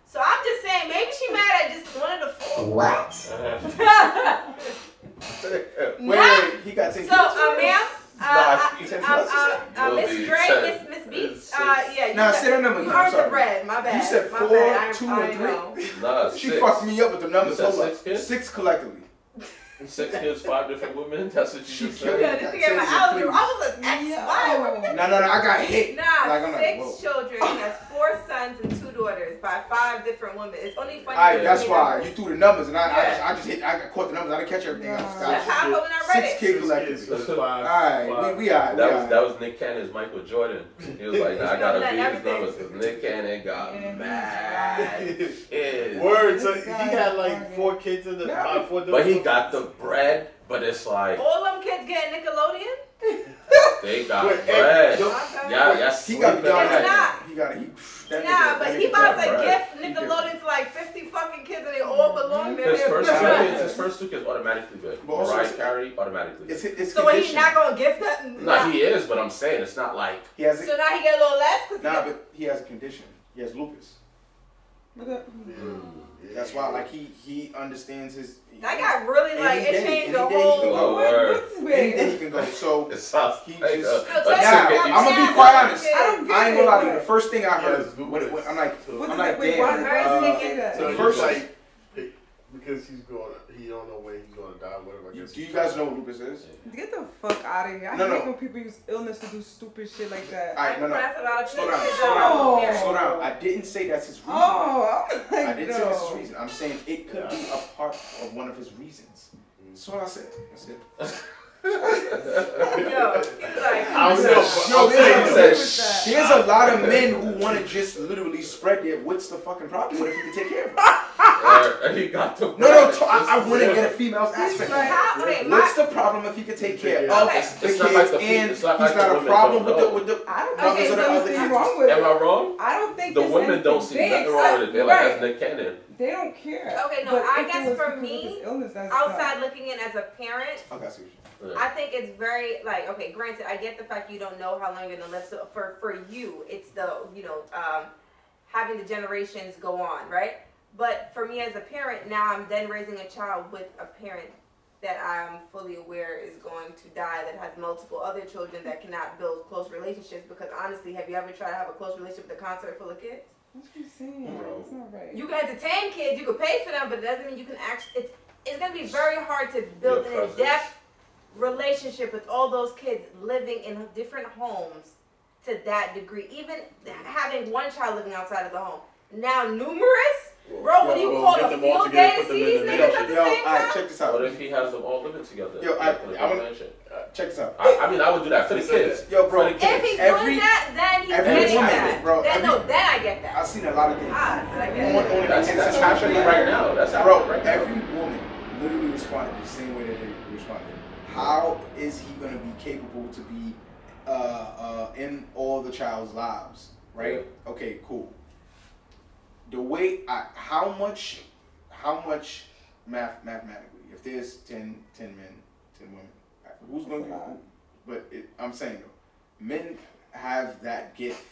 So I'm just saying, maybe she mad at just one of the four. What? Wait, Nah. wait, he got ten So, kids. uh, ma'am, uh, Nah, he's ten plus, you said? uh, Will Miss be Dre. Miss Miss Beats, It's uh, yeah. You Nah, got- say that number You again. The sorry. bread. My bad. You said My four, bad. Two, I and know. Nah, She six. fucked me up with the numbers. You said Hold six kids? Six collectively. Six kids, five different women. That's what She you just killed Yeah, said. this That thing in my says it, algebra. please. I was an X. Yo. Why? Where we get No, no, no. I got hit. Nah, Like, I'm like, six whoa. children. He has four sons and two daughters by five different women. It's only funny. Alright, that's why that- you threw the numbers, and I, I just, I just hit, I got caught the numbers. I didn't catch everything. I just got how I felt I read six it. kids Six collectively. kids, so five- Alright, five. we, we alright. That we was alright. that was Nick Cannon's Michael Jordan. He was like, nah, I gotta He's beat gonna his numbers because Nick Cannon got mad. kids. Word, so This he had like four kids in the Yeah. about four But he got the bread. But it's like All them kids get Nickelodeon. they got Wait, bread. yo- Okay. Yeah, yes. He got beyond It's not. He got he. That Nah, nigga, but that he nigga about got to gift Nickelodeon to like 50 fucking kids and they all mm-hmm. belong there. His first two kids, his first two kids automatically good. But also Mariah it's- Carey automatically It's, good. it's So what, he's not gonna gift that? Nah, he is, but I'm saying it's not like He has a, So now he get a little less? Cause nah, he, but he has a condition. He has lupus. Look at- That's why, like, he he understands his. that got really like, it day, changed the day he whole. go. Oh, What- word. what's Any day he can go. So it sounds He like just- a, No, a Now, ticket. I'm gonna be quite honest. I don't get I ain't gonna lie to you. The first thing I heard, Yes, when, when, I'm like, What I'm like, it? Damn. uh, did sick. say that? So The first, first- like, because he's going, he don't know when he's gonna die. Whatever. I you- do you guys know what lupus is? Get the fuck out of here. I No, hate no. when people use illness to do stupid shit like that. Alright, no, no. That's a lot of Slow down, slow down. care. Slow down. I didn't say that's his reason. Oh, I'm like, I didn't say that's his reason. I'm saying it could be a part of one of his reasons. Mm. That's what I said. That's it. Yo, he's like, I don't know. but I'm there's, saying there's, a lot of men who want to just literally spread their. What's the fucking problem? What if you can take care of it? Or he got the No, no. bread. To, I, I want to get a female's aspect. like- how, okay, my, What's the problem if he could take care of Okay. the It's not like the fe- and it's not he's like the not a problem with don't the with the I don't brothers think of there's the other anything wrong with Am I wrong? I don't think The women don't see nothing wrong with it. They're like, Right. that's Nick Cannon. They don't care. Okay, no, But I guess for me, illness, that's outside looking in as a parent, Okay, I see what you- I think it's very like okay. Granted, I get the fact you don't know how long you're gonna live. So for for you, it's the you know um, having the generations go on, right? But for me as a parent, now I'm then raising a child with a parent that I'm fully aware is going to die, that has multiple other children that cannot build close relationships. Because honestly, have you ever tried to have a close relationship with a concert full of kids? What you saying? Bro. It's not right. You can entertain kids, you can pay for them, but it doesn't mean you can actually. It's it's gonna be very hard to build Your an in-depth relationship with all those kids living in different homes to that degree. Even having one child living outside of the home. Now numerous, bro. What do you Well, call get a them all field together, day to put them see in these the niggas middle. at the Yo, same alright, time? check this out. What if he has them all living together? Yo, I- like in a I'm- convention? Uh, check this out. I, I mean, I would do that for the kids. Yo, bro. The kids. If he's Every- doing that, then he's every getting woman, that. bro, then, every- no, then I get that. I've seen a lot of things. Ah, I get on that. That's, that's happening right now. That's Bro, happening right now. every woman literally responded the same way that they responded. How is he gonna be capable to be uh, uh, in all the child's lives? Right? Okay, cool. The way I, how much, how much math mathematically? If there's 10, 10 men, ten women, who's gonna be? But it, I'm saying though, men have that gift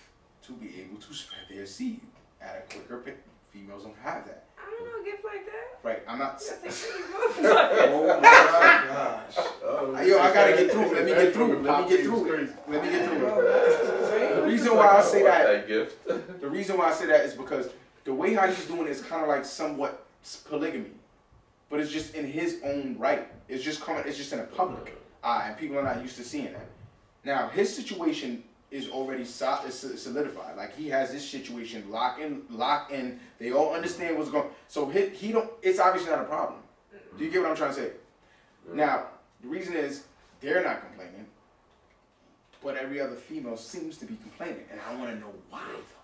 to be able to spread their seed at a quicker pace. Females don't have that. I don't know, gifts like that. Right. I'm not. That's like oh, oh my gosh. Oh, Yo, I gotta get through. Let me get through. Let me get through it. Let me get through it. The reason why I say that, that the reason why I say that is because the way how he's doing it is kind of like somewhat polygamy, but it's just in his own right. It's just coming. It's just in the public eye, and people are not used to seeing that. Now his situation is already solidified. Like he has this situation locked in, locked in. They all understand what's going. So he, he don't. It's obviously not a problem. Do you get what I'm trying to say? Now the reason is they're not complaining, but every other female seems to be complaining, and I want to know why. Though.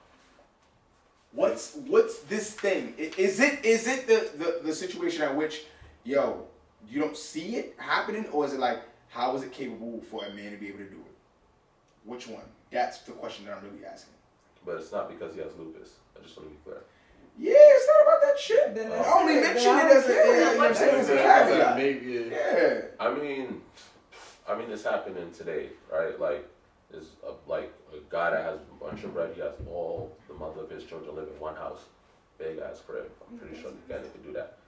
What's what's this thing? Is it is it the, the the situation at which, yo, you don't see it happening, or is it like how is it capable for a man to be able to do it? Which one? That's the question that I'm really asking. But it's not because he has lupus. I just want to be clear. Yeah, it's not about that shit. Then I only say mention that it as a, don't you know I'm saying, as a That's caveat. Maybe. Yeah. I mean, I mean, it's happening today, right? Like, there's a, like a guy that has a bunch of bread. He has all the mother of his children live in one house, big ass crib. I'm pretty sure the guy could do that.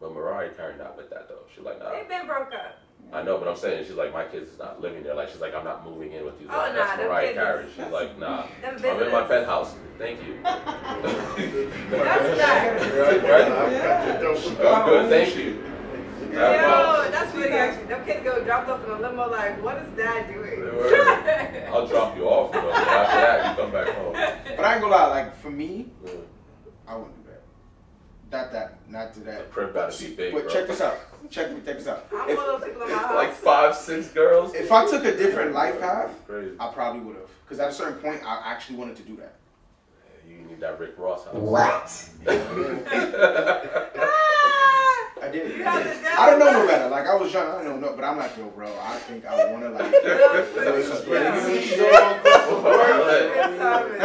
But Mariah Carey not with that though. She's like, nah. They've been broke up. I know, but I'm saying she's like, my kids is not living there. Like, she's like, I'm not moving in with you. Oh, Like, nah, that's them Mariah kids Carey. She's like, nah. I'm in my penthouse. Thank you. That's right, nice. right. I'm good. Thank you. Yo, that's funny actually. Them kids go dropped off in a limo. Like, what is dad doing? I'll drop you off, bro. After that, you come back home. But I ain't gonna lie, like for me, Yeah. I wouldn't do that. Not that, not to The that. crib gotta be big, But bro. check this out. Check me, check this out. I'm If, one of those people in my house. like five, six girls. if I took a different life path, Crazy. I probably would have. Because at a certain point, I actually wanted to do that. You need that Rick Ross house. Ah, I did. You have this guy I don't know with no better. Like I was young, I don't know, but I'm like, yo, bro, I think I wanna like. No,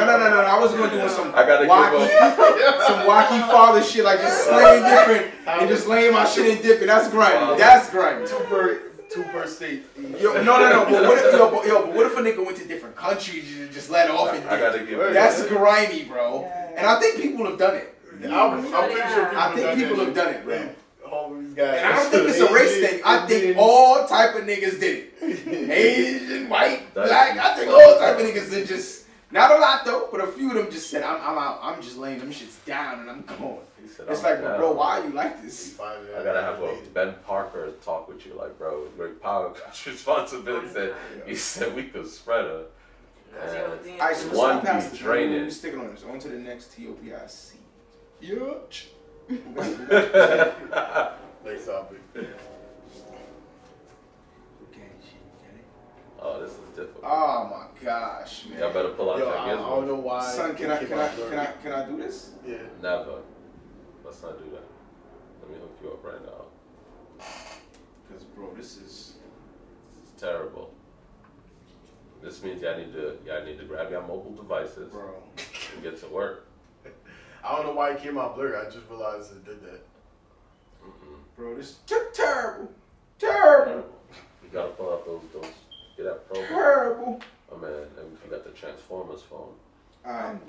no, no, no, no. I wasn't gonna do some I gotta give wacky, some wacky father shit, like just slaying different and just laying my shit and dipping. That's grimy. That's grimy. Two per, two per state. Yo, no, no, no. But what if, yo, but, yo, but what if a nigga went to different countries and just let off and I dip? gotta give you That's grimy, bro. And I think people have done it. I'm, I'm pretty sure people I think done people that have done it, bro. Shit. Homies got. And I don't think it's a race thing. I think all type of niggas did it. Asian, white, black. I think all type of niggas did just. Not a lot though, but a few of them just said, "I'm, I'm out. I'm just laying them shits down and I'm going." He said, It's I'm like, but bro, why are you like this? I gotta have a Ben Parker talk with you, like, bro. great Power comes responsibility. Said he said we could spread her. Yo, And damn. All right, so let's One not pass be the draining. We're sticking on this. On to the next TOPIC. Yuch. Next topic. oh, this is difficult. Oh my gosh, man! Y'all better pull out Yo, that I, I don't know why. Son, can I, keep can I, can I, can I do this? Yeah. Never. Let's not do that. Let me hook you up right now. Because bro, this is. This is terrible. This means y'all need to y'all need to grab your mobile devices Bro. and get to work. I don't know why it came out blurry. I just realized it did that. Mm-mm. Bro, this ter- terrible. Terrible. Terrible. You gotta pull out those those get that program. Terrible. Oh man, and we forgot the Transformers phone. Alright.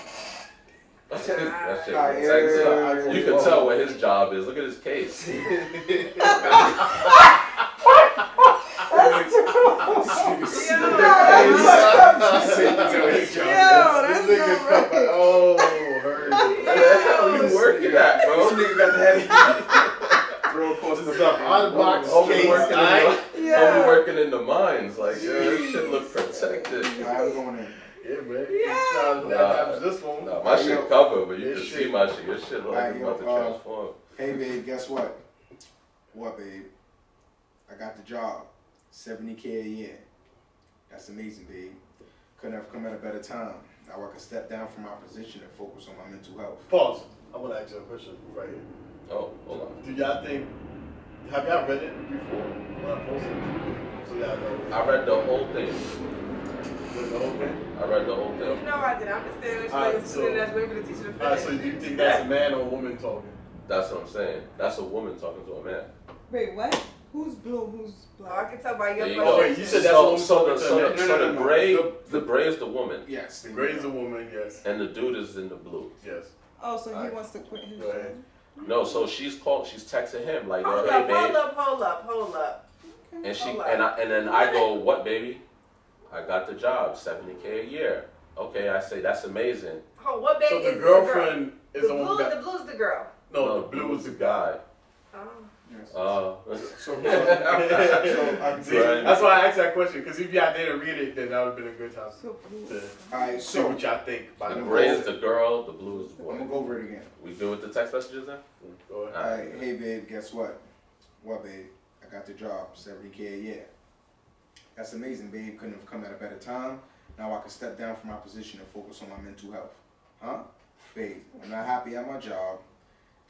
that shit that shit Ah, was yeah, yeah, yeah, You can tell what his job is. Look at his case. This that's nigga not come back- right. You working at, bro? This bro? nigga got the heavy. Bro, post This is an unboxed Homie case. working, in aight? the, Yeah. homie working in the mines. Like, yeah, this shit look protected. Alright, I'm going in. Yeah, man. Yeah. Shout out to Nah. this one. Nah, my Hey, shit yo. covered, but you can shit- see my shit. Your shit look like Alright, it's yo, about to uh, transform. Hey, babe, guess what? What, babe? I got the job. 70K a year. That's amazing, babe. Couldn't have come at a better time. Now I can step down from my position and focus on my mental health. Pause. I want to ask you a question right here. Oh, hold on. Do y'all think? Have y'all read it before when I posted it? So y'all know. I read the whole thing. Read the whole thing. I read the whole You thing. know I did. I'm just standing there Alright, like a student so- that's waiting for the teacher to finish. Alright, so do you think that's a man or a woman talking? That's what I'm saying. That's a woman talking to a man. Wait, what? Who's blue? Who's Oh, I black? can tell by your There you photo. wait, you said that's oh, so, a woman so the, talking to so a the, man. so No, no, the no, no. gray, The- the gray is the woman, Yes. Gray's a woman, yes. and the dude is in the blue. Yes. Oh, so he Alright. wants to quit his Go ahead. job. No, so she's called. She's texting him like, Hold "Yo, up, hey, hold up, hold up, hold up. Okay, and she hold and I and then I go, "What, baby? I got the job, seventy k a year." Okay, I say that's amazing. Oh, what baby So the is girlfriend the is girl? the The one blue, that. the blue's the girl. No, the blue is the guy. guy. Oh. Uh, So, so, so See, that's why I asked that question because if y'all didn't read it, then that would have been a good time So blue. to all right, see so what y'all think. By the the gray is the girl, the blue is the I'm gonna go over it again. We good with the text messages now? Go ahead. All right, hey babe, guess what? What babe? I got the job, 70k a year. That's amazing, babe. Couldn't have come at a better time. Now I can step down from my position and focus on my mental health. Huh? Babe, I'm not happy at my job.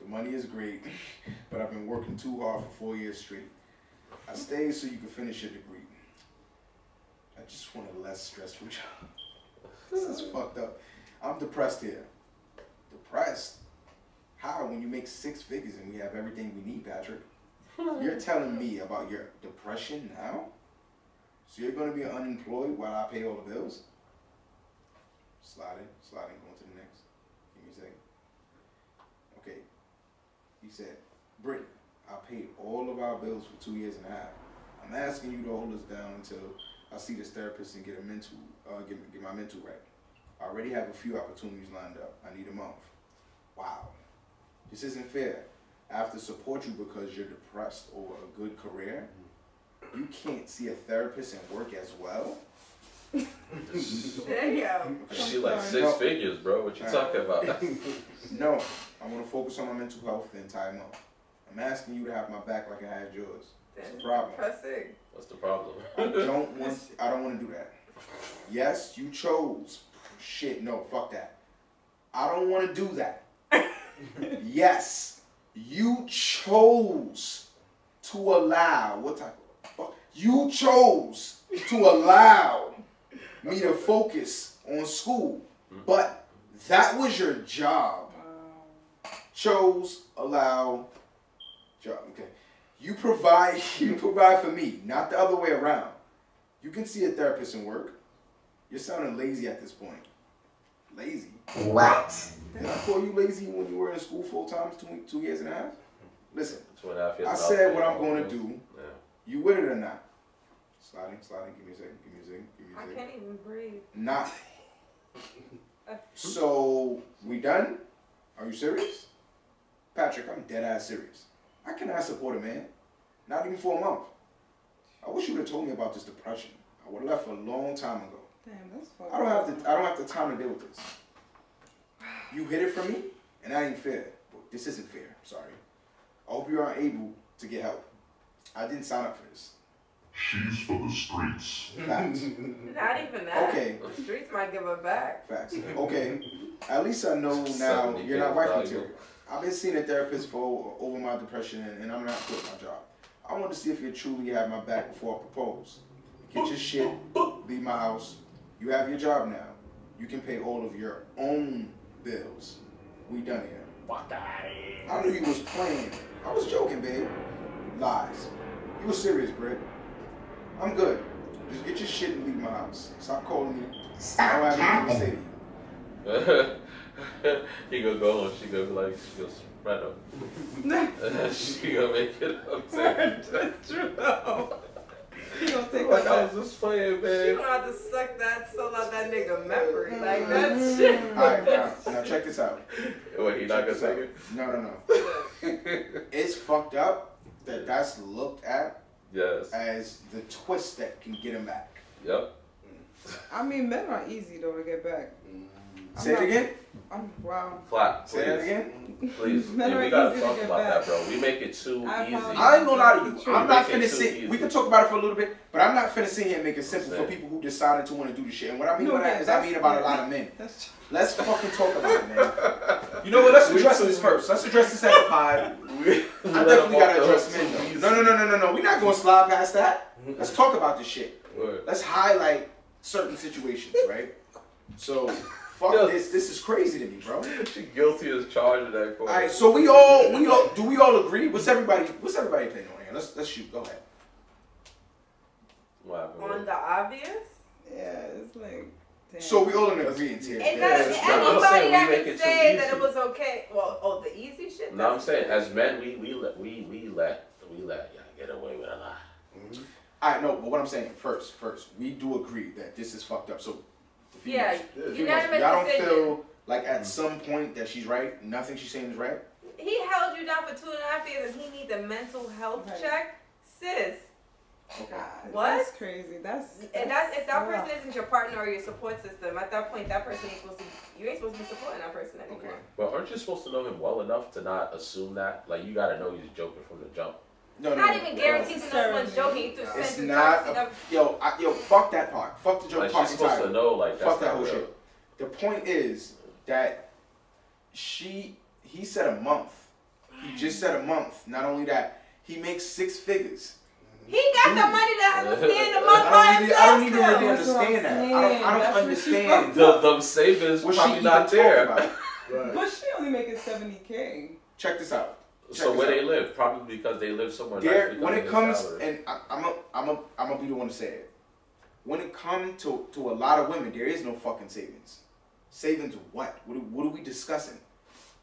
The money is great, but I've been working too hard for four years straight. I stayed so you could finish your degree. I just want a less stressful job. This is fucked up. I'm depressed here. Depressed? How when you make six figures and we have everything we need, Patrick? You're telling me about your depression now? So you're gonna be unemployed while I pay all the bills? Sliding, sliding, going to the next. Give me a second. Okay. He said, I paid all of our bills for two years and a half. I'm asking you to hold us down until I see this therapist and get a mental, uh, get, get my mental right. I already have a few opportunities lined up. I need a month. Wow. This isn't fair. I have to support you because you're depressed over a good career. You can't see a therapist and work as well. There you go. She like six No. figures, bro. What you talking about? No, I want to focus on my mental health the entire month. I'm asking you to have my back like I had yours. What's the problem? Depressing. What's the problem? I don't want. I don't want to do that. Yes, you chose. Shit, no, fuck that. I don't want to do that. yes, you chose to allow. What type of fuck? You chose to allow me to focus on school, mm-hmm. but that was your job. Chose, allow, job. Okay. You provide you provide for me, not the other way around. You can see a therapist and work. You're sounding lazy at this point. Lazy? What? Did I call you lazy when you were in school full time two, two years and a half? Listen, Two and a half years. I said what I'm going to do. Yeah. You with it or not? Sliding, sliding, give me a second, give me a second, give me a I second. can't even breathe. Not. So, we done? Are you serious? Patrick, I'm dead ass serious. I cannot support a man. Not even for a month. I wish you would have told me about this depression. I would have left a long time ago. Damn, that's fucked I don't have up. the I don't have the time to deal with this. You hid it from me, and that ain't fair. But this isn't fair. Sorry. I hope you are able to get help. I didn't sign up for this. She's for the streets. Facts. Not even that. Okay. The streets might give her back. Facts. Okay. At least I know now you're not wife value. material. I've been seeing a therapist for over my depression, and, and I'm not quitting my job. I want to see if you truly have my back before I propose. Get your shit, leave my house. You have your job now. You can pay all of your own bills. We done here. Fuck that. I knew you was playing. I was joking, babe. Lies. You were serious, Britt. I'm good. Just get your shit and leave my house. Stop calling me. I don't have anything to say to you. he gonna go and she gonna be like, she gonna spread them. she gonna make it up. That's true though. He gonna take like, us I was just playing, She man. gonna have to suck that soul out that nigga memory. Like mm-hmm. that shit. Alright, now, now check this out. Wait, he not Check gonna this take it? No, no, no. It's fucked up that that's looked at Yes. as the twist that can get him back. Yep. Mm. I mean, men are easy though to get back. I'm Say it again. I'm wow. Clap, Say that please. again. Please. Men we gotta talk about back. that, bro. We make it too I easy. apologize. I ain't gonna lie to you. True. I'm not Make it finna too sit. We can talk about it for a little bit, but I'm not finna sit here and make it simple for people who decided to want to do the shit. And what I mean No, by that is, I mean about a lot of men. That's true. Let's fucking talk about it, man. You know what? Let's address this first. Let's address this at the pod. We- I definitely gotta address men though. No, no, no, no, no, no. We're not gonna slide past that. Let's talk about this shit. Let's highlight certain situations, right? So, fuck Yeah. this. This is crazy to me, bro. She guilty as charged in that court. All right, so we all, we all, do we all agree? What's everybody, what's everybody opinion on here? Let's let's shoot. Go ahead. What happened? On the obvious. Yeah, it's like Damn. So we all in agreement here. And Yeah, that's it's not- I'm anybody saying that make can it too say that it was okay. Well, oh, the easy shit. No, I'm saying as men, we we let we we let we let y'all get away with a lot. Mm-hmm. I know, but what I'm saying first, first, we do agree that this is fucked up. So, the Yeah, females, the females, unanimous y'all don't decision. feel like at some point that she's right. Nothing she's saying is right. He held you down for two and a half years, and he needs a mental health Right. check, sis. God, What? That's crazy. That's, And that's if that rough. person isn't your partner or your support system. At that point, that person ain't supposed to. You ain't supposed to be supporting that person anymore. Okay. But aren't you supposed to know him well enough to not assume that? Like you gotta know he's joking from the jump. No, no, Not no, even no. guaranteed to know someone's joking. You threw It's sense not. A, yo, I, yo, fuck that part. Fuck the joke Like part she's supposed to entirely. know like that's Fuck that whole real. shit. The point is that she, he said a month. He just said a month. Not only that, he makes six figures. He got the money to understand the month by I I don't even himself. really That's understand that. I don't, I don't That's what she understand The the savings what probably even not there. about. Right. But she only making seventy k. Check this out. So where they live, probably because they live somewhere There, nice. when it comes, salary. and I, I'm a, I'm a, I'm gonna be the one to say it. When it comes to to a lot of women, there is no fucking savings. Savings what? What are, what are we discussing?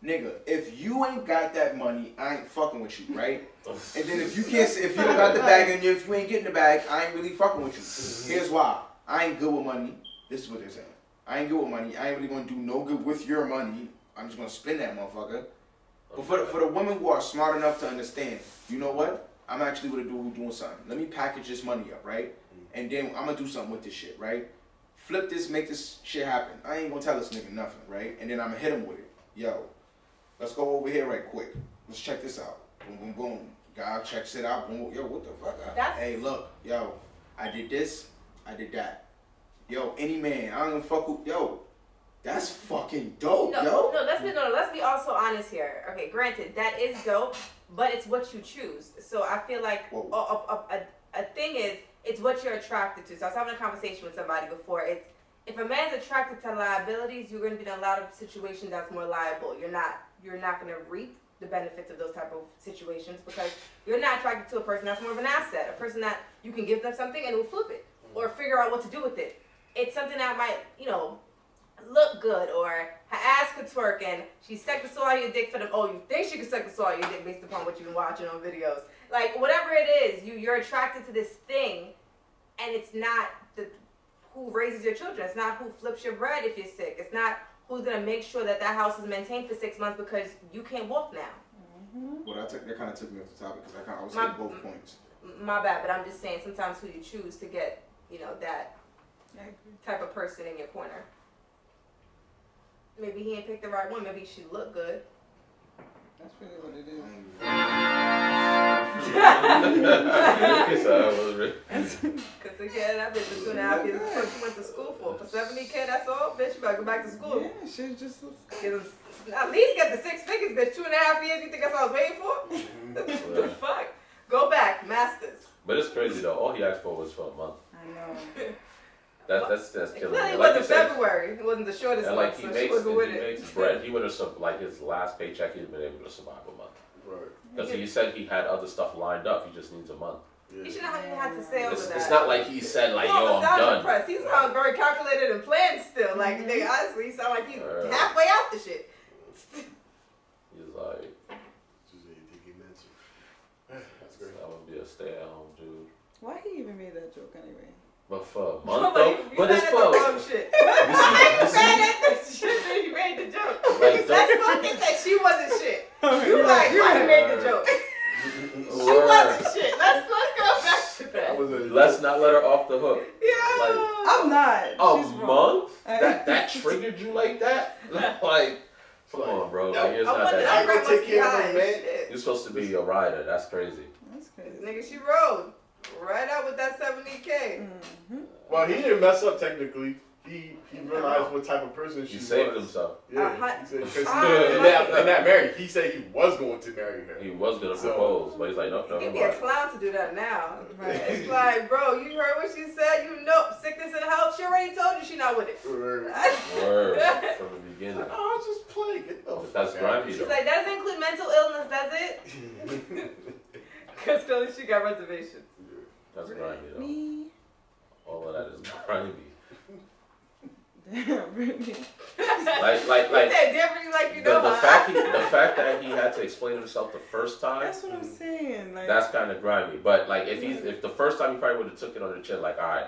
Nigga, if you ain't got that money, I ain't fucking with you, right? And then if you can't, if you don't got the bag and if you ain't getting the bag, I ain't really fucking with you. Here's why: I ain't good with money. This is what they're saying. I ain't good with money. I ain't really gonna do no good with your money. I'm just gonna spend that motherfucker. But for the, for the women who are smart enough to understand, you know what? I'm actually with a dude who doing something. Let me package this money up, right? Mm-hmm. And then I'm gonna do something with this shit, right? Flip this, make this shit happen. I ain't gonna tell this nigga nothing, right? And then I'm gonna hit him with it. Yo, let's go over here right quick. Let's check this out. Boom, boom, boom. Guy checks it out. Boom. Yo, what the fuck? That's- hey, look, yo, I did this. I did that. Yo, any man, I don't give a fuck with, Yo, that's fucking dope, No, yo. no, let's be no, let's be also honest here. Okay, granted, that is dope, but it's what you choose. So I feel like a, a, a, a thing is it's what you're attracted to. So I was having a conversation with somebody before. It's if a man's attracted to liabilities, you're going to be in a lot of situations that's more liable. You're not you're not going to reap the benefits of those type of situations because you're not attracted to a person that's more of an asset, a person that you can give them something and will flip it or figure out what to do with it. It's something that might, you know, look good or her ass could twerk and she sucked the soul out of your dick for them. Oh, you think she could suck the soul out of your dick based upon what you've been watching on videos. Like whatever it is, you you're attracted to this thing and it's not the who raises your children. It's not who flips your bread if you're sick. It's not who's gonna make sure that that house is maintained for six months because you can't walk now. Mm-hmm. Well, that, took, that kind of took me off the topic because I kind of was My- hitting both points. My bad, but I'm just saying sometimes who you choose to get, you know, that type of person in your corner. Maybe he ain't picked the right one. Maybe she look good. That's really what it is. so I was re- Cause again, that bitch was two and a half years. That's what she went to school for. For seventy k, that's all. Bitch, you better go back to school. Yeah, shit just looks good. Get us- at least get the six figures, bitch. Two and a half years. You think that's all I was waiting for? Mm-hmm. the fuck? Go back, masters. But it's crazy though. All he asked for was for a month. I know. That, that's that's It killing clearly me. Like wasn't said, February. It wasn't the shortest month. and one, like he so makes wasn't and he it. makes bread. He would have like his last paycheck. He'd been able to survive a month Right. because he said he had other stuff lined up. He just needs a month. You Yeah. should not even have to say over It's, that. it's not like he said like You yo almost I'm done. depressed. He sounds very calculated and planned still. Like, nigga, honestly, he sound like he's Uh. halfway out the shit. He's like Just anything he meant to. That's great. I'm gonna be a stay at home dude. Why he even made that joke anyway? But for a month But though, you but mad it's at for the wrong shit. I ain't mad at the shit that you made the joke. Like, Let's don't- focus that she wasn't shit. You like, why you made the joke? Mm, she Word. wasn't shit. Let's let's go back to That that. was a Let's not let her off the hook. Yeah. I'm not. A She's month? I- That that triggered you like that? Like, come on, bro. Like, it's I not wonder that. that I girl go take care of high her, man. You're supposed to be a rider. That's crazy. That's crazy. Nigga, she rode right out with that 70k. hmm Well, he didn't mess up technically. He he realized what type of person she He saved was. himself. Yeah, Uh, he said, 'cause uh, he, in, that, in that marriage, he said he was going to marry her. He was gonna So- propose, but he's like, nope, You never give me a mind. clown to do that now. Right. It's like, bro, you heard what she said. You know, sickness and health. She already told you she not with it. Word. Word from the beginning. Like, oh, I was just playing. Get the But that's fuck out. grimy She's like, that doesn't include mental illness. does it. Cause clearly she got reservations. That's grimy though. Me. All of that is grimy. Damn, like like like He said different like you the, know. the huh? fact he, the fact that he had to explain himself the first time. That's what I'm mm, saying. Like, That's kind of grimy. But like, if he's if the first time he probably would have took it on the chin, like, all right,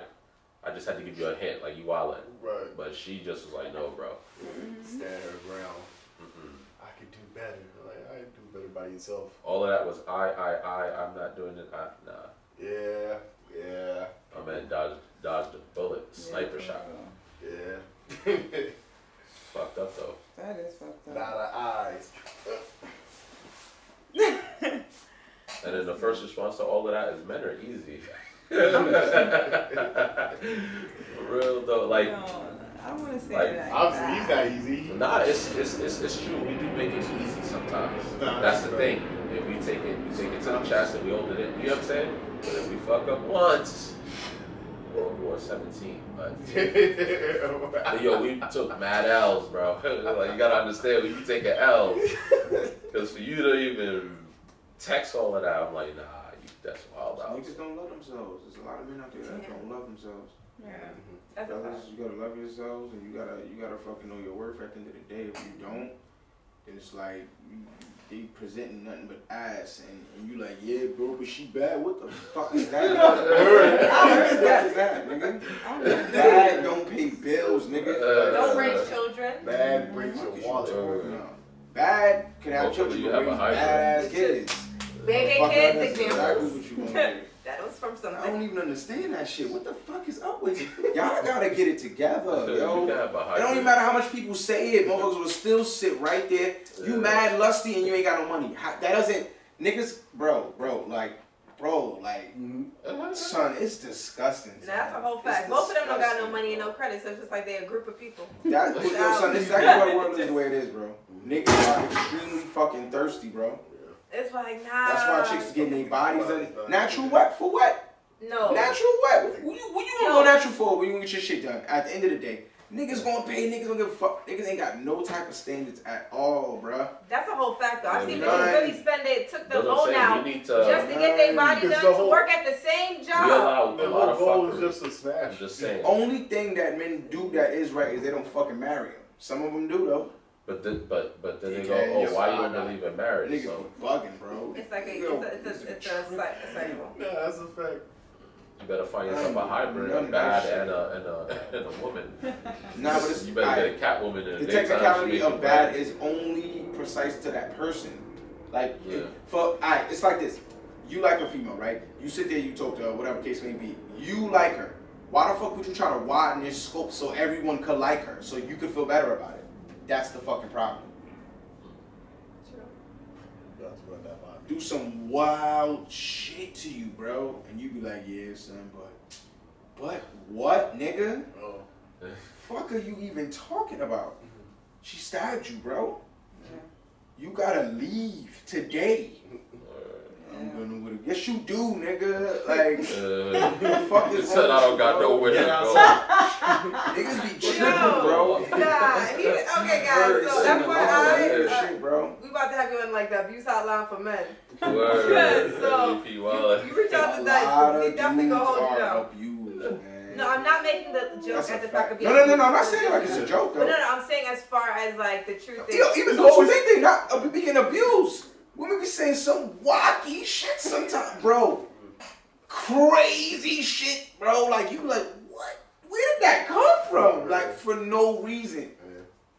I just had to give you a hint, like you wildin'. Right. But she just was like, no, bro. Mm-hmm. Stand her ground. Mm-mm. I could do better. Like I do better by yourself. All of that was I, I, I. I'm not doing it. I, nah. Yeah. Yeah. My man dodged dodged a bullet, sniper shot. Yeah. Fucked up though. That is fucked up. Not of eyes. And then the first response to all of that is men are easy. For real though, like. no, I want to say like, that. Obviously, he's not easy. Nah, it's, it's it's it's true. We do make it easy sometimes. Nah, That's the bro. thing. If we take it, we take it to the chest and we hold it in. You know what I'm saying? But if we fuck up once, World War 17. But but yo, we took mad L's, bro. like you gotta understand, when you take an L, because for you to even text all of that, I'm like, nah, you, that's wild out. Niggas don't love themselves. There's a lot of men out there that don't love themselves. Yeah. That's a Fellas, fact. you gotta love yourselves and you gotta you gotta fucking know your worth at the end of the day. If you don't, then it's like you, they presenting nothing but ass and, and you like, yeah, bro, but she bad. What the fuck is that? what the fuck is that, nigga? I don't Bad don't pay bills, nigga. Uh, Don't raise children. Bad breaks your What you wallet. talking about? Bad can have Hopefully children but raise bad ass kids. Baby Fuck kids that, exactly examples. what you gonna do. That was from I don't even understand that shit. What the fuck is up with you? Y'all gotta get it together, You yo. can have a It don't even matter how much people say it, motherfuckers will still sit right there. You mad lusty and you ain't got no money. That doesn't, niggas, bro, bro, like, bro, like, mm-hmm. son, it's disgusting. And that's a whole It's fact. Most of them don't got no money and no credit, so it's just like they're a group of people. That's yo, son, this is exactly why the world is the way it is, bro. Niggas are extremely fucking thirsty, bro. It's like nah. That's why chicks getting their bodies done. Natural what? For what? No. Natural what? What you, what you gonna go natural for when you gonna get your shit done? At the end of the day, niggas gonna pay. Niggas don't give a fuck. Niggas ain't got no type of standards at all, bruh. That's a whole fact though. I've seen Yeah, people right. really spend it, took the That's what loan out to. just to get their body done the to work at the same job. The a lot whole of goal is just to smash. I'm just saying. Only thing that men do that is right is they don't fucking marry them. Some of them do though. But then, but but then they go, oh, just why you lie don't believe in marriage? Niggas So bugging, bro. It's like a, it's a, it's a, it's a, cy- a cycle. Nah, that's a fact. you better find yourself a hybrid, a None of that bad and a and a and a woman. Nah, but it's you better alright. get a cat woman in the the technicality of bad mad. is only precise to that person. Like, Yeah. for alright, it's like this. You like a female, right? You sit there, you talk to her, whatever case may be. You like her. Why the fuck would you try to widen your scope so everyone could like her, so you could feel better about it? That's the fucking problem. That's what that body. Do some wild shit to you, bro, and you be like, yeah, son, but, but what, nigga? Oh. Fuck are you even talking about? Mm-hmm. She stabbed you, bro. You gotta leave today. I'm gonna with. Yes, you do, nigga. Like, Uh, the fuck this. said I don't got you, bro? nowhere to Get go. Niggas be tripping, bro. Nah, he, okay, guys. So sing along with FYI, uh, shit, bro. we about to have you in like the abuse hotline for men. Word. So, MVP Wallace. You reach out A to lot Dice, of he definitely gonna hold you dudes are down. abused, man. No, I'm not making the joke That's at the fact. fact of being. No, no, no, no. I'm not saying like it's a joke, But no, no, I'm saying as far as like the truth is. You know, even though you think they're not uh, being abused, women be saying some wacky shit sometimes, bro. Crazy shit, bro. Like you like, what? Where did that come from? Like for no reason.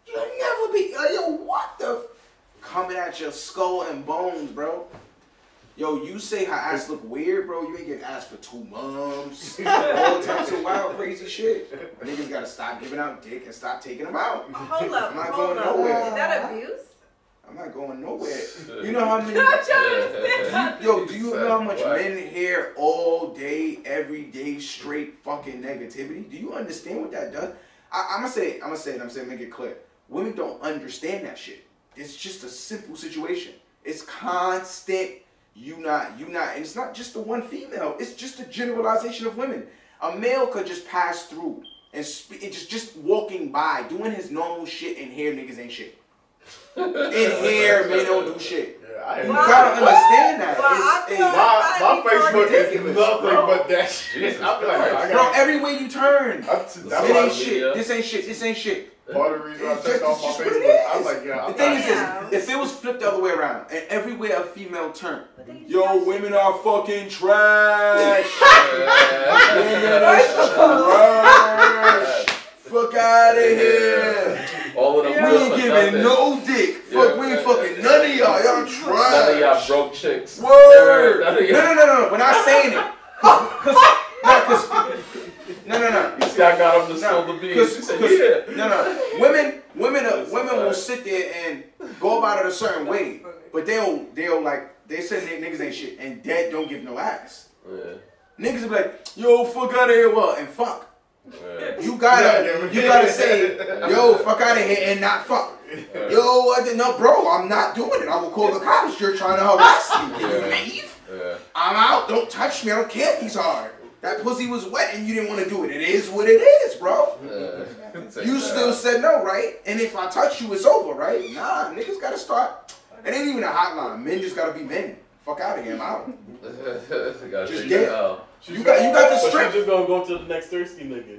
You'll never be. Like, yo, what the? F-? Coming at your skull and bones, bro. Yo, you say her ass look weird, bro. You ain't get asked for two months. All types of wild, crazy shit. Niggas gotta stop giving out dick and stop taking them out. Hold up, I'm not hold going up. nowhere. Is that abuse? I'm not going nowhere. You know how many? I'm to understand. Yo, do you know how much What? men hear all day, every day, straight fucking negativity? Do you understand what that does? I, I'm gonna say, I'm gonna say it. I'm saying, make it clear. Women don't understand that shit. It's just a simple situation. It's constant. You not, you not, and it's not just the one female. It's just a generalization of women. A male could just pass through and spe- it just just walking by, doing his normal shit, and hear niggas ain't shit. In here, men don't do shit. Yeah, I You Wow. gotta understand that. Well, It's- feel it's- like- My, my Facebook is nothing bro. but that shit. Jesus I'm like, I Christ. bro, got everywhere you turn, That's, It that's it why ain't media. shit. This ain't shit. This ain't shit. part of the reason I It's checked just, off my just what it Facebook. I'm like, yeah, the I'm thing is Yeah. this: if it was flipped the other way around, and everywhere a female turned, But then you yo, women are fucking trash. Women are trash. Fuck out of here. All of them. We ain't giving nothing. no dick. Fuck, Yeah. we ain't fucking none of y'all. Y'all trying. None of y'all broke chicks. Word. None No, of y'all. no, no, no. We're not saying it. Cause, cause, no, cause, no, no, no. You see, I got him to spill the beans. cause- He said, yeah. No, no. Women, women, uh, women will sit there and go about it a certain way, but they'll, they'll like, they say niggas ain't shit, and dead don't give no ass. Yeah. Niggas will be like, yo, fuck out of here, what? And fuck. Yeah. You gotta, Yeah, you gotta say, yo, fuck out of here and not fuck. Yo, I did no, bro. I'm not doing it. I will call the cops. You're trying to harass me. Can you leave? Yeah. I'm out. Don't touch me. I don't care if he's hard. That pussy was wet and you didn't want to do it. It is what it is, bro. Yeah. You still out. said no, right? And if I touch you, it's over, right? Nah, niggas gotta start. It ain't even a hotline. Men just gotta be men. Fuck out of here. I'm out. Just get- out. You got, you got the strength. you just gonna go to the next thirsty nigga.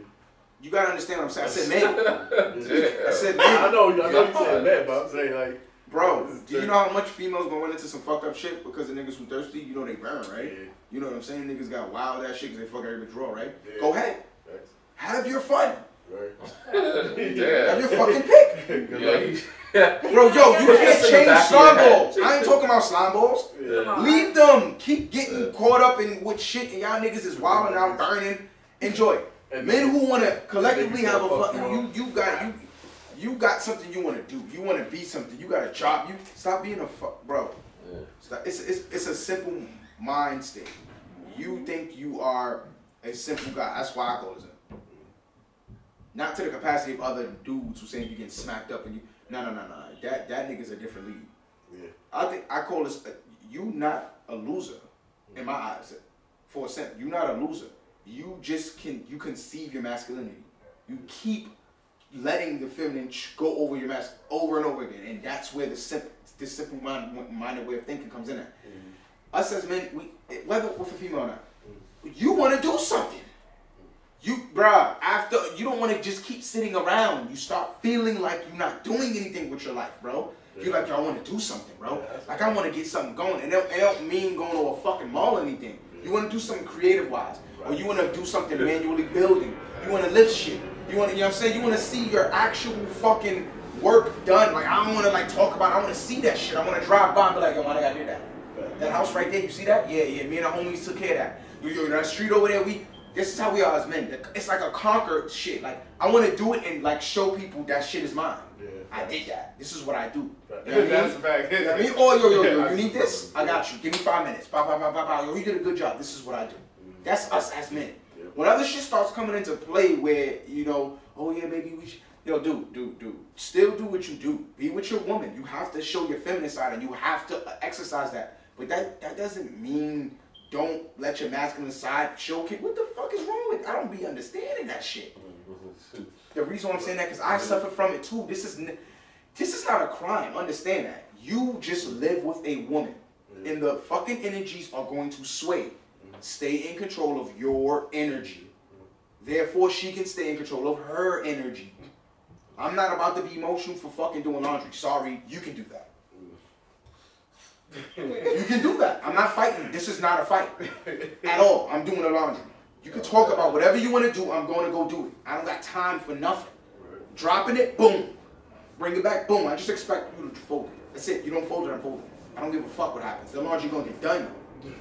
You gotta understand what I'm saying. I said men. I Yeah. said I men. know, I know you saying that, but I'm saying like, Bro, do you know how much females gonna run into some fucked up shit because of niggas who thirsty? You know they burn, right? Yeah. You know what I'm saying? Niggas got wild ass shit because they fuck every draw, right? Yeah. Go ahead. Thanks. Have your fun. Right. Have your fucking pick. Yeah, he- yeah. Bro, yo, you can't It's in the change back slime balls. I ain't talking about slime balls. Yeah. Leave them. Keep getting Yeah. caught up in what shit and y'all niggas is wilding out, burning. Enjoy. And Men who wanna collectively have a fuck fucking you you got you you got something you wanna do. You wanna be something. You got a job. You stop being a fuck bro. Yeah. Stop. It's it's it's a simple mind state. You think you are a simple guy. That's why I call it simple. Not to the capacity of other dudes who saying you getting smacked up and you no no no no. That that nigga's a different league. Yeah. I think I call this a, you not a loser in my eyes. For a second, you not a loser. You just can you conceive your masculinity. You keep letting the feminine go over your mask over and over again, and that's where the simple this simple mind, minded way of thinking comes in at. Mm-hmm. Us as men, we whether with a female or not, you want to do something. You, bruh, after you don't want to just keep sitting around. You start feeling like you're not doing anything with your life, bro. You're like, I want to do something, bro. Like I want to get something going, and it don't, mean going to a fucking mall or anything. You want to do something creative wise, or you want to do something manually building. You want to lift shit. You want to, you know what I'm saying? You want to see your actual fucking work done. Like I don't want to like talk about. it. I want to see that shit. I want to drive by and be like, yo, man, I gotta do that. That house right there, you see that? Yeah, yeah. Me and the homies took care of that. You, you that street over there, we. This is how we are as men. It's like a conquered shit. Like I want to do it and like show people that shit is mine. Yeah. I did that. This is what I do. You know what I mean? That's a fact. You know I mean? Oh, yo, yo, yo, you need this? I got you. Give me five minutes. Bow, bow, bow, bow, bow. Yo, you did a good job. This is what I do. Mm. That's us as men. When other shit starts coming into play where, you know, oh yeah, maybe we should. Yo, dude, dude, dude. Still do what you do. Be with your woman. You have to show your feminine side and you have to exercise that. But that that doesn't mean don't let your masculine side show kid. What the fuck is wrong with? I don't be understanding that shit. The reason why I'm saying that because I suffer from it too. This is this is not a crime. Understand that. You just live with a woman, and the fucking energies are going to sway. Stay in control of your energy. Therefore, she can stay in control of her energy. I'm not about to be emotional for fucking doing laundry. Sorry, you can do that. You can do that. I'm not fighting. This is not a fight at all. I'm doing the laundry. You can talk about whatever you want to do. I'm going to go do it. I don't got time for nothing. Dropping it, boom. Bring it back, boom. I just expect you to fold it. That's it. You don't fold it, I'm folding it. I don't give a fuck what happens. The laundry gonna get done.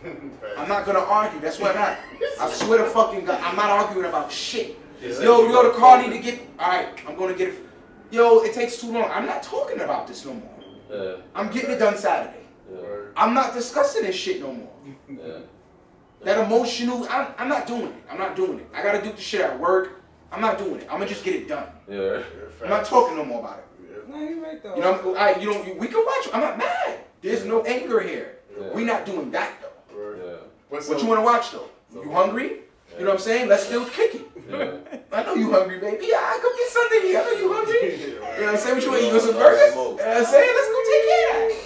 I'm not gonna argue. That's what I'm at. I swear to fucking God, I'm not arguing about shit. Yo, yo, the car need to get. All right, I'm gonna get it. Yo, it takes too long. I'm not talking about this no more. I'm getting it done Saturday. Yeah. I'm not discussing this shit no more. Yeah. That emotional, I'm, I'm not doing it. I'm not doing it. I gotta do the shit at work. I'm not doing it. I'm gonna just get it done. Yeah. I'm not talking no more about it. No, you're right though. You know, I, you know, we can watch. I'm not mad. There's no anger here. Yeah. We not doing that though. Yeah. What's What you want to watch though? You hungry? You know what I'm saying? Let's still kick it. Yeah. I know you hungry, baby. Yeah, I come get something here. I know you hungry. You know what I'm saying? What you want? You want some burgers? You know what I'm saying? Let's go take care of that.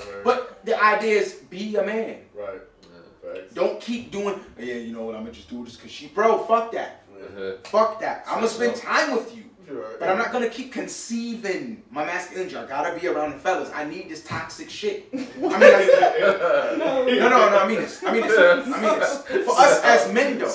The idea is be a man. Right. Don't keep doing. Yeah, you know what? I'm gonna just do this because she, bro. Fuck that. Uh-huh. Fuck that. I'm gonna spend time with you. Right. But I'm not gonna keep conceiving my masculinity. I gotta be around the fellas. I need this toxic shit. I mean, I, no, no, no. I mean this. I mean this. I mean this. For us as men, though.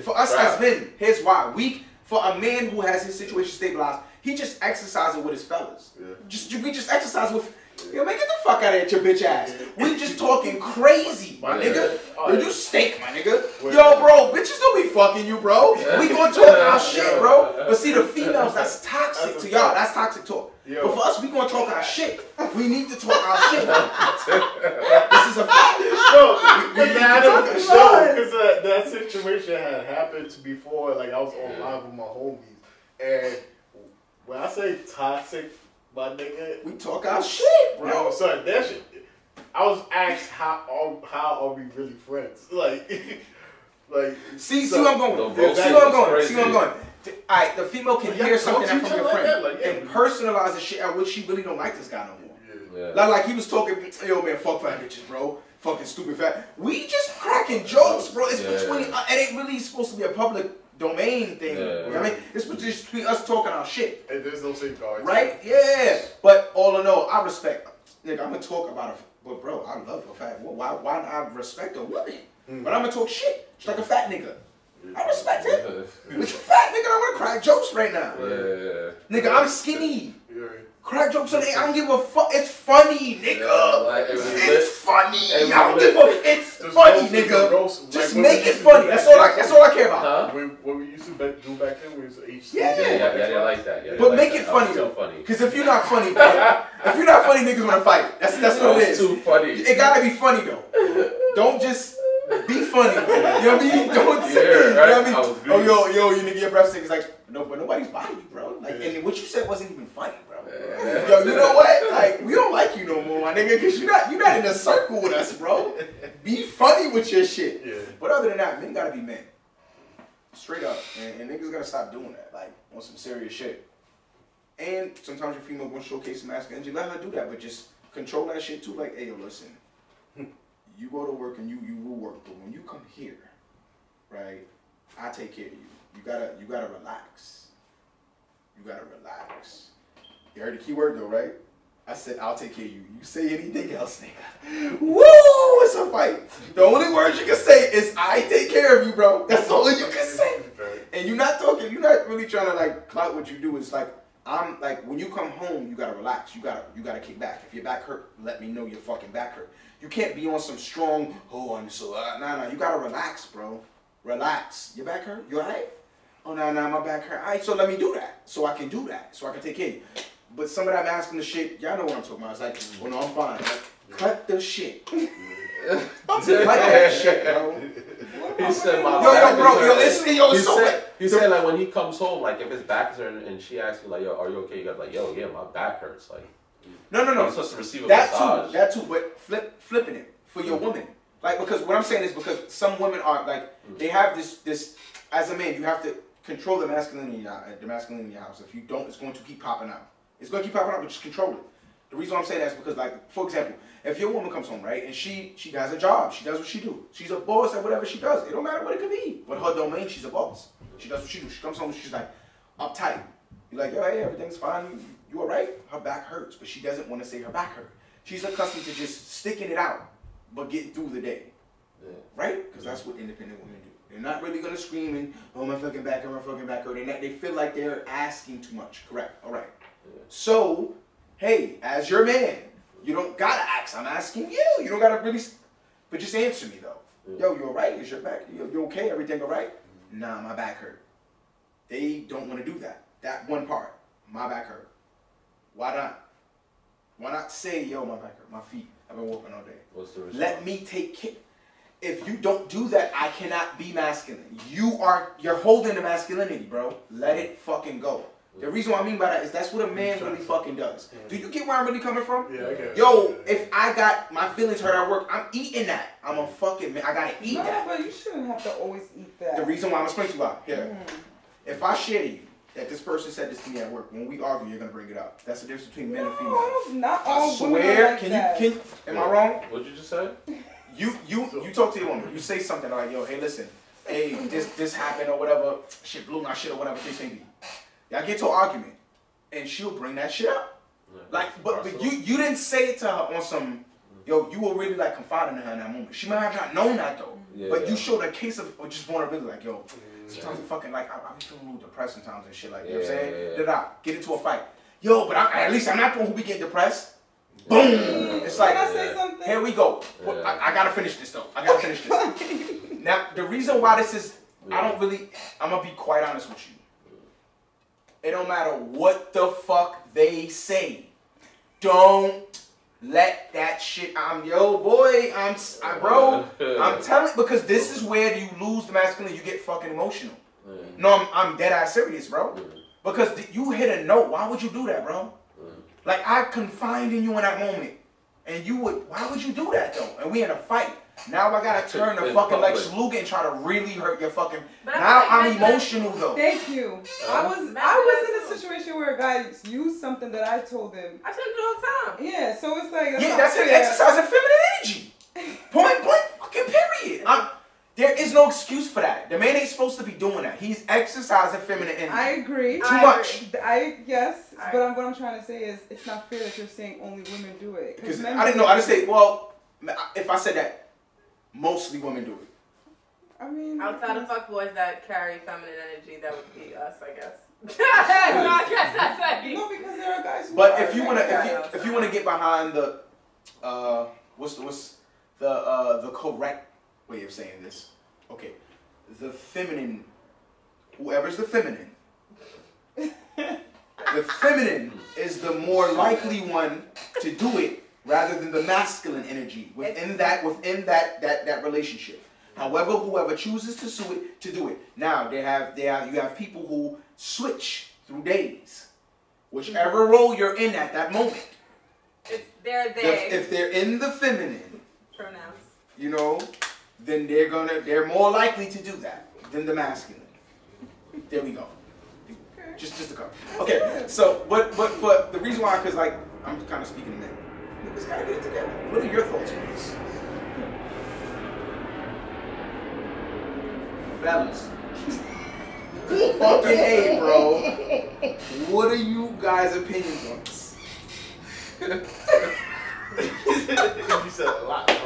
For us as men, here's why. We, for a man who has his situation stabilized, he just exercises with his fellas. Yeah. Just we just exercise with. Yo, man, get the fuck out of here, your bitch ass. We just talking crazy, my nigga. Yo, you stink, my nigga. Yo, bro, bitches don't be fucking you, bro. We gonna talk our shit, bro. But see, the females, that's toxic to y'all. That's toxic talk. But for us, we gonna talk our shit. We need to talk our shit. this is a fact. No, but we that talk don't show because that, that situation had happened before. Like I was on live with my homies, and when I say toxic, my nigga, We talk our shit, yo, bro. son, that shit. I was asked how are how are we really friends? Like, like See, see where I'm going. The See where I'm going. crazy. See where I'm going. Alright, the female can Yeah, hear something from your like friend that? Like, yeah. and personalize the shit at which she really don't like this guy no more. Yeah. yeah. Like, like he was talking, yo man, fuck fat bitches, bro. Fucking stupid fat. We just cracking jokes, bro. It's Yeah. between. Uh, it ain't really supposed to be a public domain thing. Yeah. You know what I mean? It's just between us talking our shit, And there's no safeguards. right? Yeah. But all in all, I respect. Nigga, I'm gonna talk about it. But bro, I love a fat. Well, why? Why not I respect a woman? Hmm. But I'm gonna talk shit. She's like a fat nigga. I respect it. But you fat nigga, I wanna crack jokes right now. Yeah. Nigga, I'm skinny. Yeah. Crack jokes on it. I don't give a fuck. It's funny, nigga. Yeah, like, it it's lit. funny. It I don't lit. give a. It's Just funny, roast- nigga. roast- Just like when make it funny. That's all. I, that's all I care about. Huh? When, what we used to back, do back then was H. Yeah. Yeah, yeah, yeah, they like that. Yeah, But like make that. it funny, too though. funny. Because if you're not funny, if you're not funny, niggas wanna fight. That's that's what it was is. too funny. It gotta be funny though. Don't just be funny. You know what I mean? Don't say. Yeah, You know what I mean? I Oh yo yo, you nigga, your breath stink. It's like no, but nobody's buying you, bro. Like, and what you said wasn't even funny, bro. Yeah. Yo, you know what? Like, we don't like you no more, my nigga, because you're not, you're not in a circle with us, bro. Be funny with your shit. Yeah. But other than that, men gotta be men. Straight up. And, and niggas gotta stop doing that, like, on some serious shit. And sometimes your female gonna showcase some masculinity. Let her do that, but just control that shit too. Like, hey, yo, listen. You go to work and you you will work, but when you come here, right, I take care of you. You gotta you gotta relax. You gotta relax. You heard the key word though, right? I said I'll take care of you. You say anything else, nigga. Woo! It's a fight. The only words you can say is I take care of you, bro. That's all you can say. And you're not talking, you're not really trying to like clout what you do. It's like I'm like when you come home, you gotta relax. You gotta you gotta kick back. If your back hurt, let me know your fucking back hurt. You can't be on some strong, oh I'm so uh, nah nah. You gotta relax, bro. Relax. Your back hurt? You alright? Oh no no my back hurt. Alright, so let me do that. So I can do that. So I can take care of you. But some of that masculine shit, y'all know what I'm talking about. It's like, well no, I'm fine. Like, cut the shit. cut that shit, bro. He said my Yo, back yo, bro, yo, it's, yo, He it's so said, he said like when he comes home, like if his back is hurting and she asks you like, yo, are you okay? You gotta like, yo, yeah, my back hurts. Like No, no, no. you're supposed to receive a That massage. too, that too, but flip, flipping it for your mm-hmm. woman. Like because what I'm saying is because some women are like mm. they have this this as a man you have to control the masculinity in your, the masculinity in your house. If you don't, it's going to keep popping out. It's going to keep popping out, but just control it. The reason why I'm saying that is because like for example, if your woman comes home right and she she has a job, she does what she do. She's a boss at whatever she does. It don't matter what it could be, but her domain, she's a boss. She does what she do. She comes home, she's like uptight. You're like, yo, hey, everything's fine. You, you all right? Her back hurts, but she doesn't want to say her back hurt. She's accustomed to just sticking it out, but getting through the day. Yeah. Right? Because that's what independent women do. They're not really gonna scream and, oh my fucking back hurt, my fucking back hurt. Not, they feel like they're asking too much. Correct. All right. Yeah. So, hey, as your man, you don't gotta ask. I'm asking you. You don't gotta really, but just answer me though. Yeah. Yo, you all right? Is your back? You, you okay? Everything all right? Nah, my back hurt. They don't want to do that. That one part, my back hurt. Why not? Why not say, yo, my back hurt, my feet. I've been walking all day. What's the response? Let me take care. If you don't do that, I cannot be masculine. You are you're holding the masculinity, bro. Let it fucking go. The reason what I mean by that is that's what a man really fucking does. Mm. Do you get where I'm really coming from? Yeah, I get. Yo, if I got my feelings hurt at work, I'm eating that. I'm a fucking man. I gotta eat No, that. but you shouldn't have to always eat that. The reason why I'm explaining to you about here. Mm. If I share you that this person said this to me at work. When we argue, you're gonna bring it up. That's the difference between men and females. No, not all I women are swear. like Can that. you? Can am I wrong? What'd you just say? You you you talk to your woman. You say something like, "Yo, hey, listen, hey, this this happened or whatever. Shit blew my shit or whatever case may be." Y'all get to an argument, and she'll bring that shit up. Like, but, but you you didn't say it to her on some. Yo, you were really like confiding in her in that moment. She might have not known that though, Yeah, but yeah. you showed a case of of just vulnerability. Like, yo, sometimes I fucking like I, I be feeling a little depressed sometimes and shit. Like, you know what I'm saying? yeah, yeah. Did I get into a fight? Yo, but I, at least I'm not the one who be getting depressed. Boom! It's like, Can I say Yeah. something? here we go. Yeah. I, I gotta finish this though. I gotta finish this. Now, the reason why this is, I don't really, I'm gonna be quite honest with you. It don't matter what the fuck they say. Don't let that shit. I'm yo boy. I'm I, bro. I'm telling because this is where you lose the masculine. You get fucking emotional. No, I'm, I'm dead ass serious, bro. Because th- you hit a note. Why would you do that, bro? Like I confided in you in that moment, and you would. Why would you do that though? And we in a fight. Now I gotta turn the In fucking like public. Luger and try to really hurt your fucking. But I Now like I'm men do that- emotional though. Thank you. I was I was in a situation where a guy used something that I told him. I tell you all the time. Yeah, so it's like Yeah, not that's an fair. exercise of feminine energy. Point blank, fucking period. I'm, there is no excuse for that. The man ain't supposed to be doing that. He's exercising feminine energy. I agree. Too I much. I yes, I- but I'm, what I'm trying to say is it's not fair that you're saying only women do it. Because I didn't know. I just say, well, if I said that, mostly women do it. I mean, Outside of fuckboys that carry feminine energy, that would be us, I guess. no, I guess that's what no, because there are guys. Who But are if you wanna, if you if you wanna get behind the, uh, what's the what's the uh the correct way of saying this? Okay, the feminine, whoever's the feminine, the feminine is the more likely one to do it rather than the masculine energy within that within that that that relationship. However, whoever chooses to do it to do it. Now they have they have you have people who switch through days, whichever mm-hmm. role you're in at that moment. It's they're If, they if they're in the feminine, pronouns. you know, then they're gonna they're more likely to do that than the masculine. There we go. Just just a couple. Okay, so but but but the reason why, cause like I'm kind of speaking to men. Niggas gotta get it together. What are your thoughts on this? Fellas. Fucking A, bro. What are you guys' opinions on this? you said a lot, bro.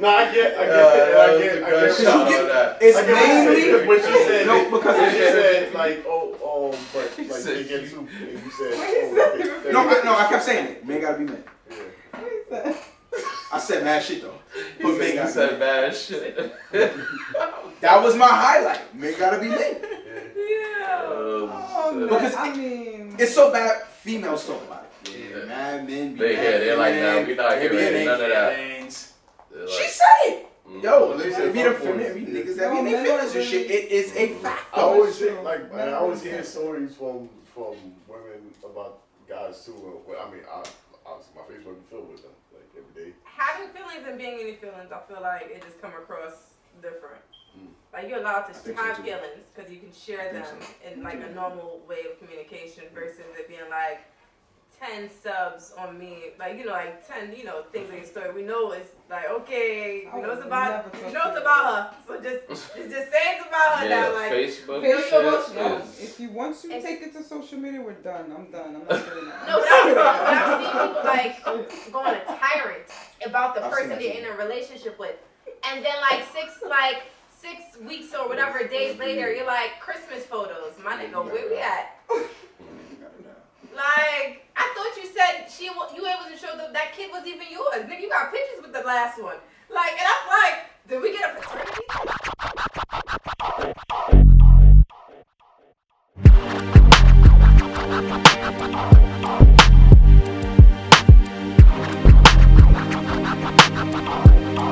no, I get, I get, Uh, I get, I that was a good get. shot get- that. It's I get what you're mainly when she said, No, because when it's- she said like, oh, um, but He like said they get too, and you said, oh, they- they- No, I, no, I kept saying it. Men gotta be men. Yeah. What is that? I said mad shit though. He But men said, gotta be said men. bad shit. That was my highlight. Men gotta be men. Yeah. Oh, man, Because I mean, It's so bad. Females talk about it. Yeah, man, men be They- mad yeah, they're like, feminine, nah, we not they getting be in ready, none of that. feelings. They're She said it. Mm. Yo, They they said be the fuck boys. we niggas that be No, in their men feelings and shit. It is a fact. I always true. hear like Never I always hear stories from from women about guys too. Well, I mean, I, obviously my Facebook be filled with them like every day. Having feelings and being any feelings, I feel like it just come across different. Mm. Like you're allowed to I think so, have feelings because you can share them so. in like a normal way of communication versus it being like ten subs on me, like you know, like ten, you know, things in your story. We know it's like okay, I we know it's about, never we know it's about her. So just, just, just say it's about her Yeah, now. Like Facebook Feel shit your emotions. no, if you want to It's- take it to social media, we're done. I'm done. I'm not doing that. No, but I've, seen people like go on a tyrant about the I've person that they're in a relationship with, and then like six like six weeks or whatever days later, you're like Christmas photos. My nigga, where we at? Like I thought you said she you able to show that that kid was even yours. Nigga, you got pictures with the last one. Like, and I'm like, did we get a paternity?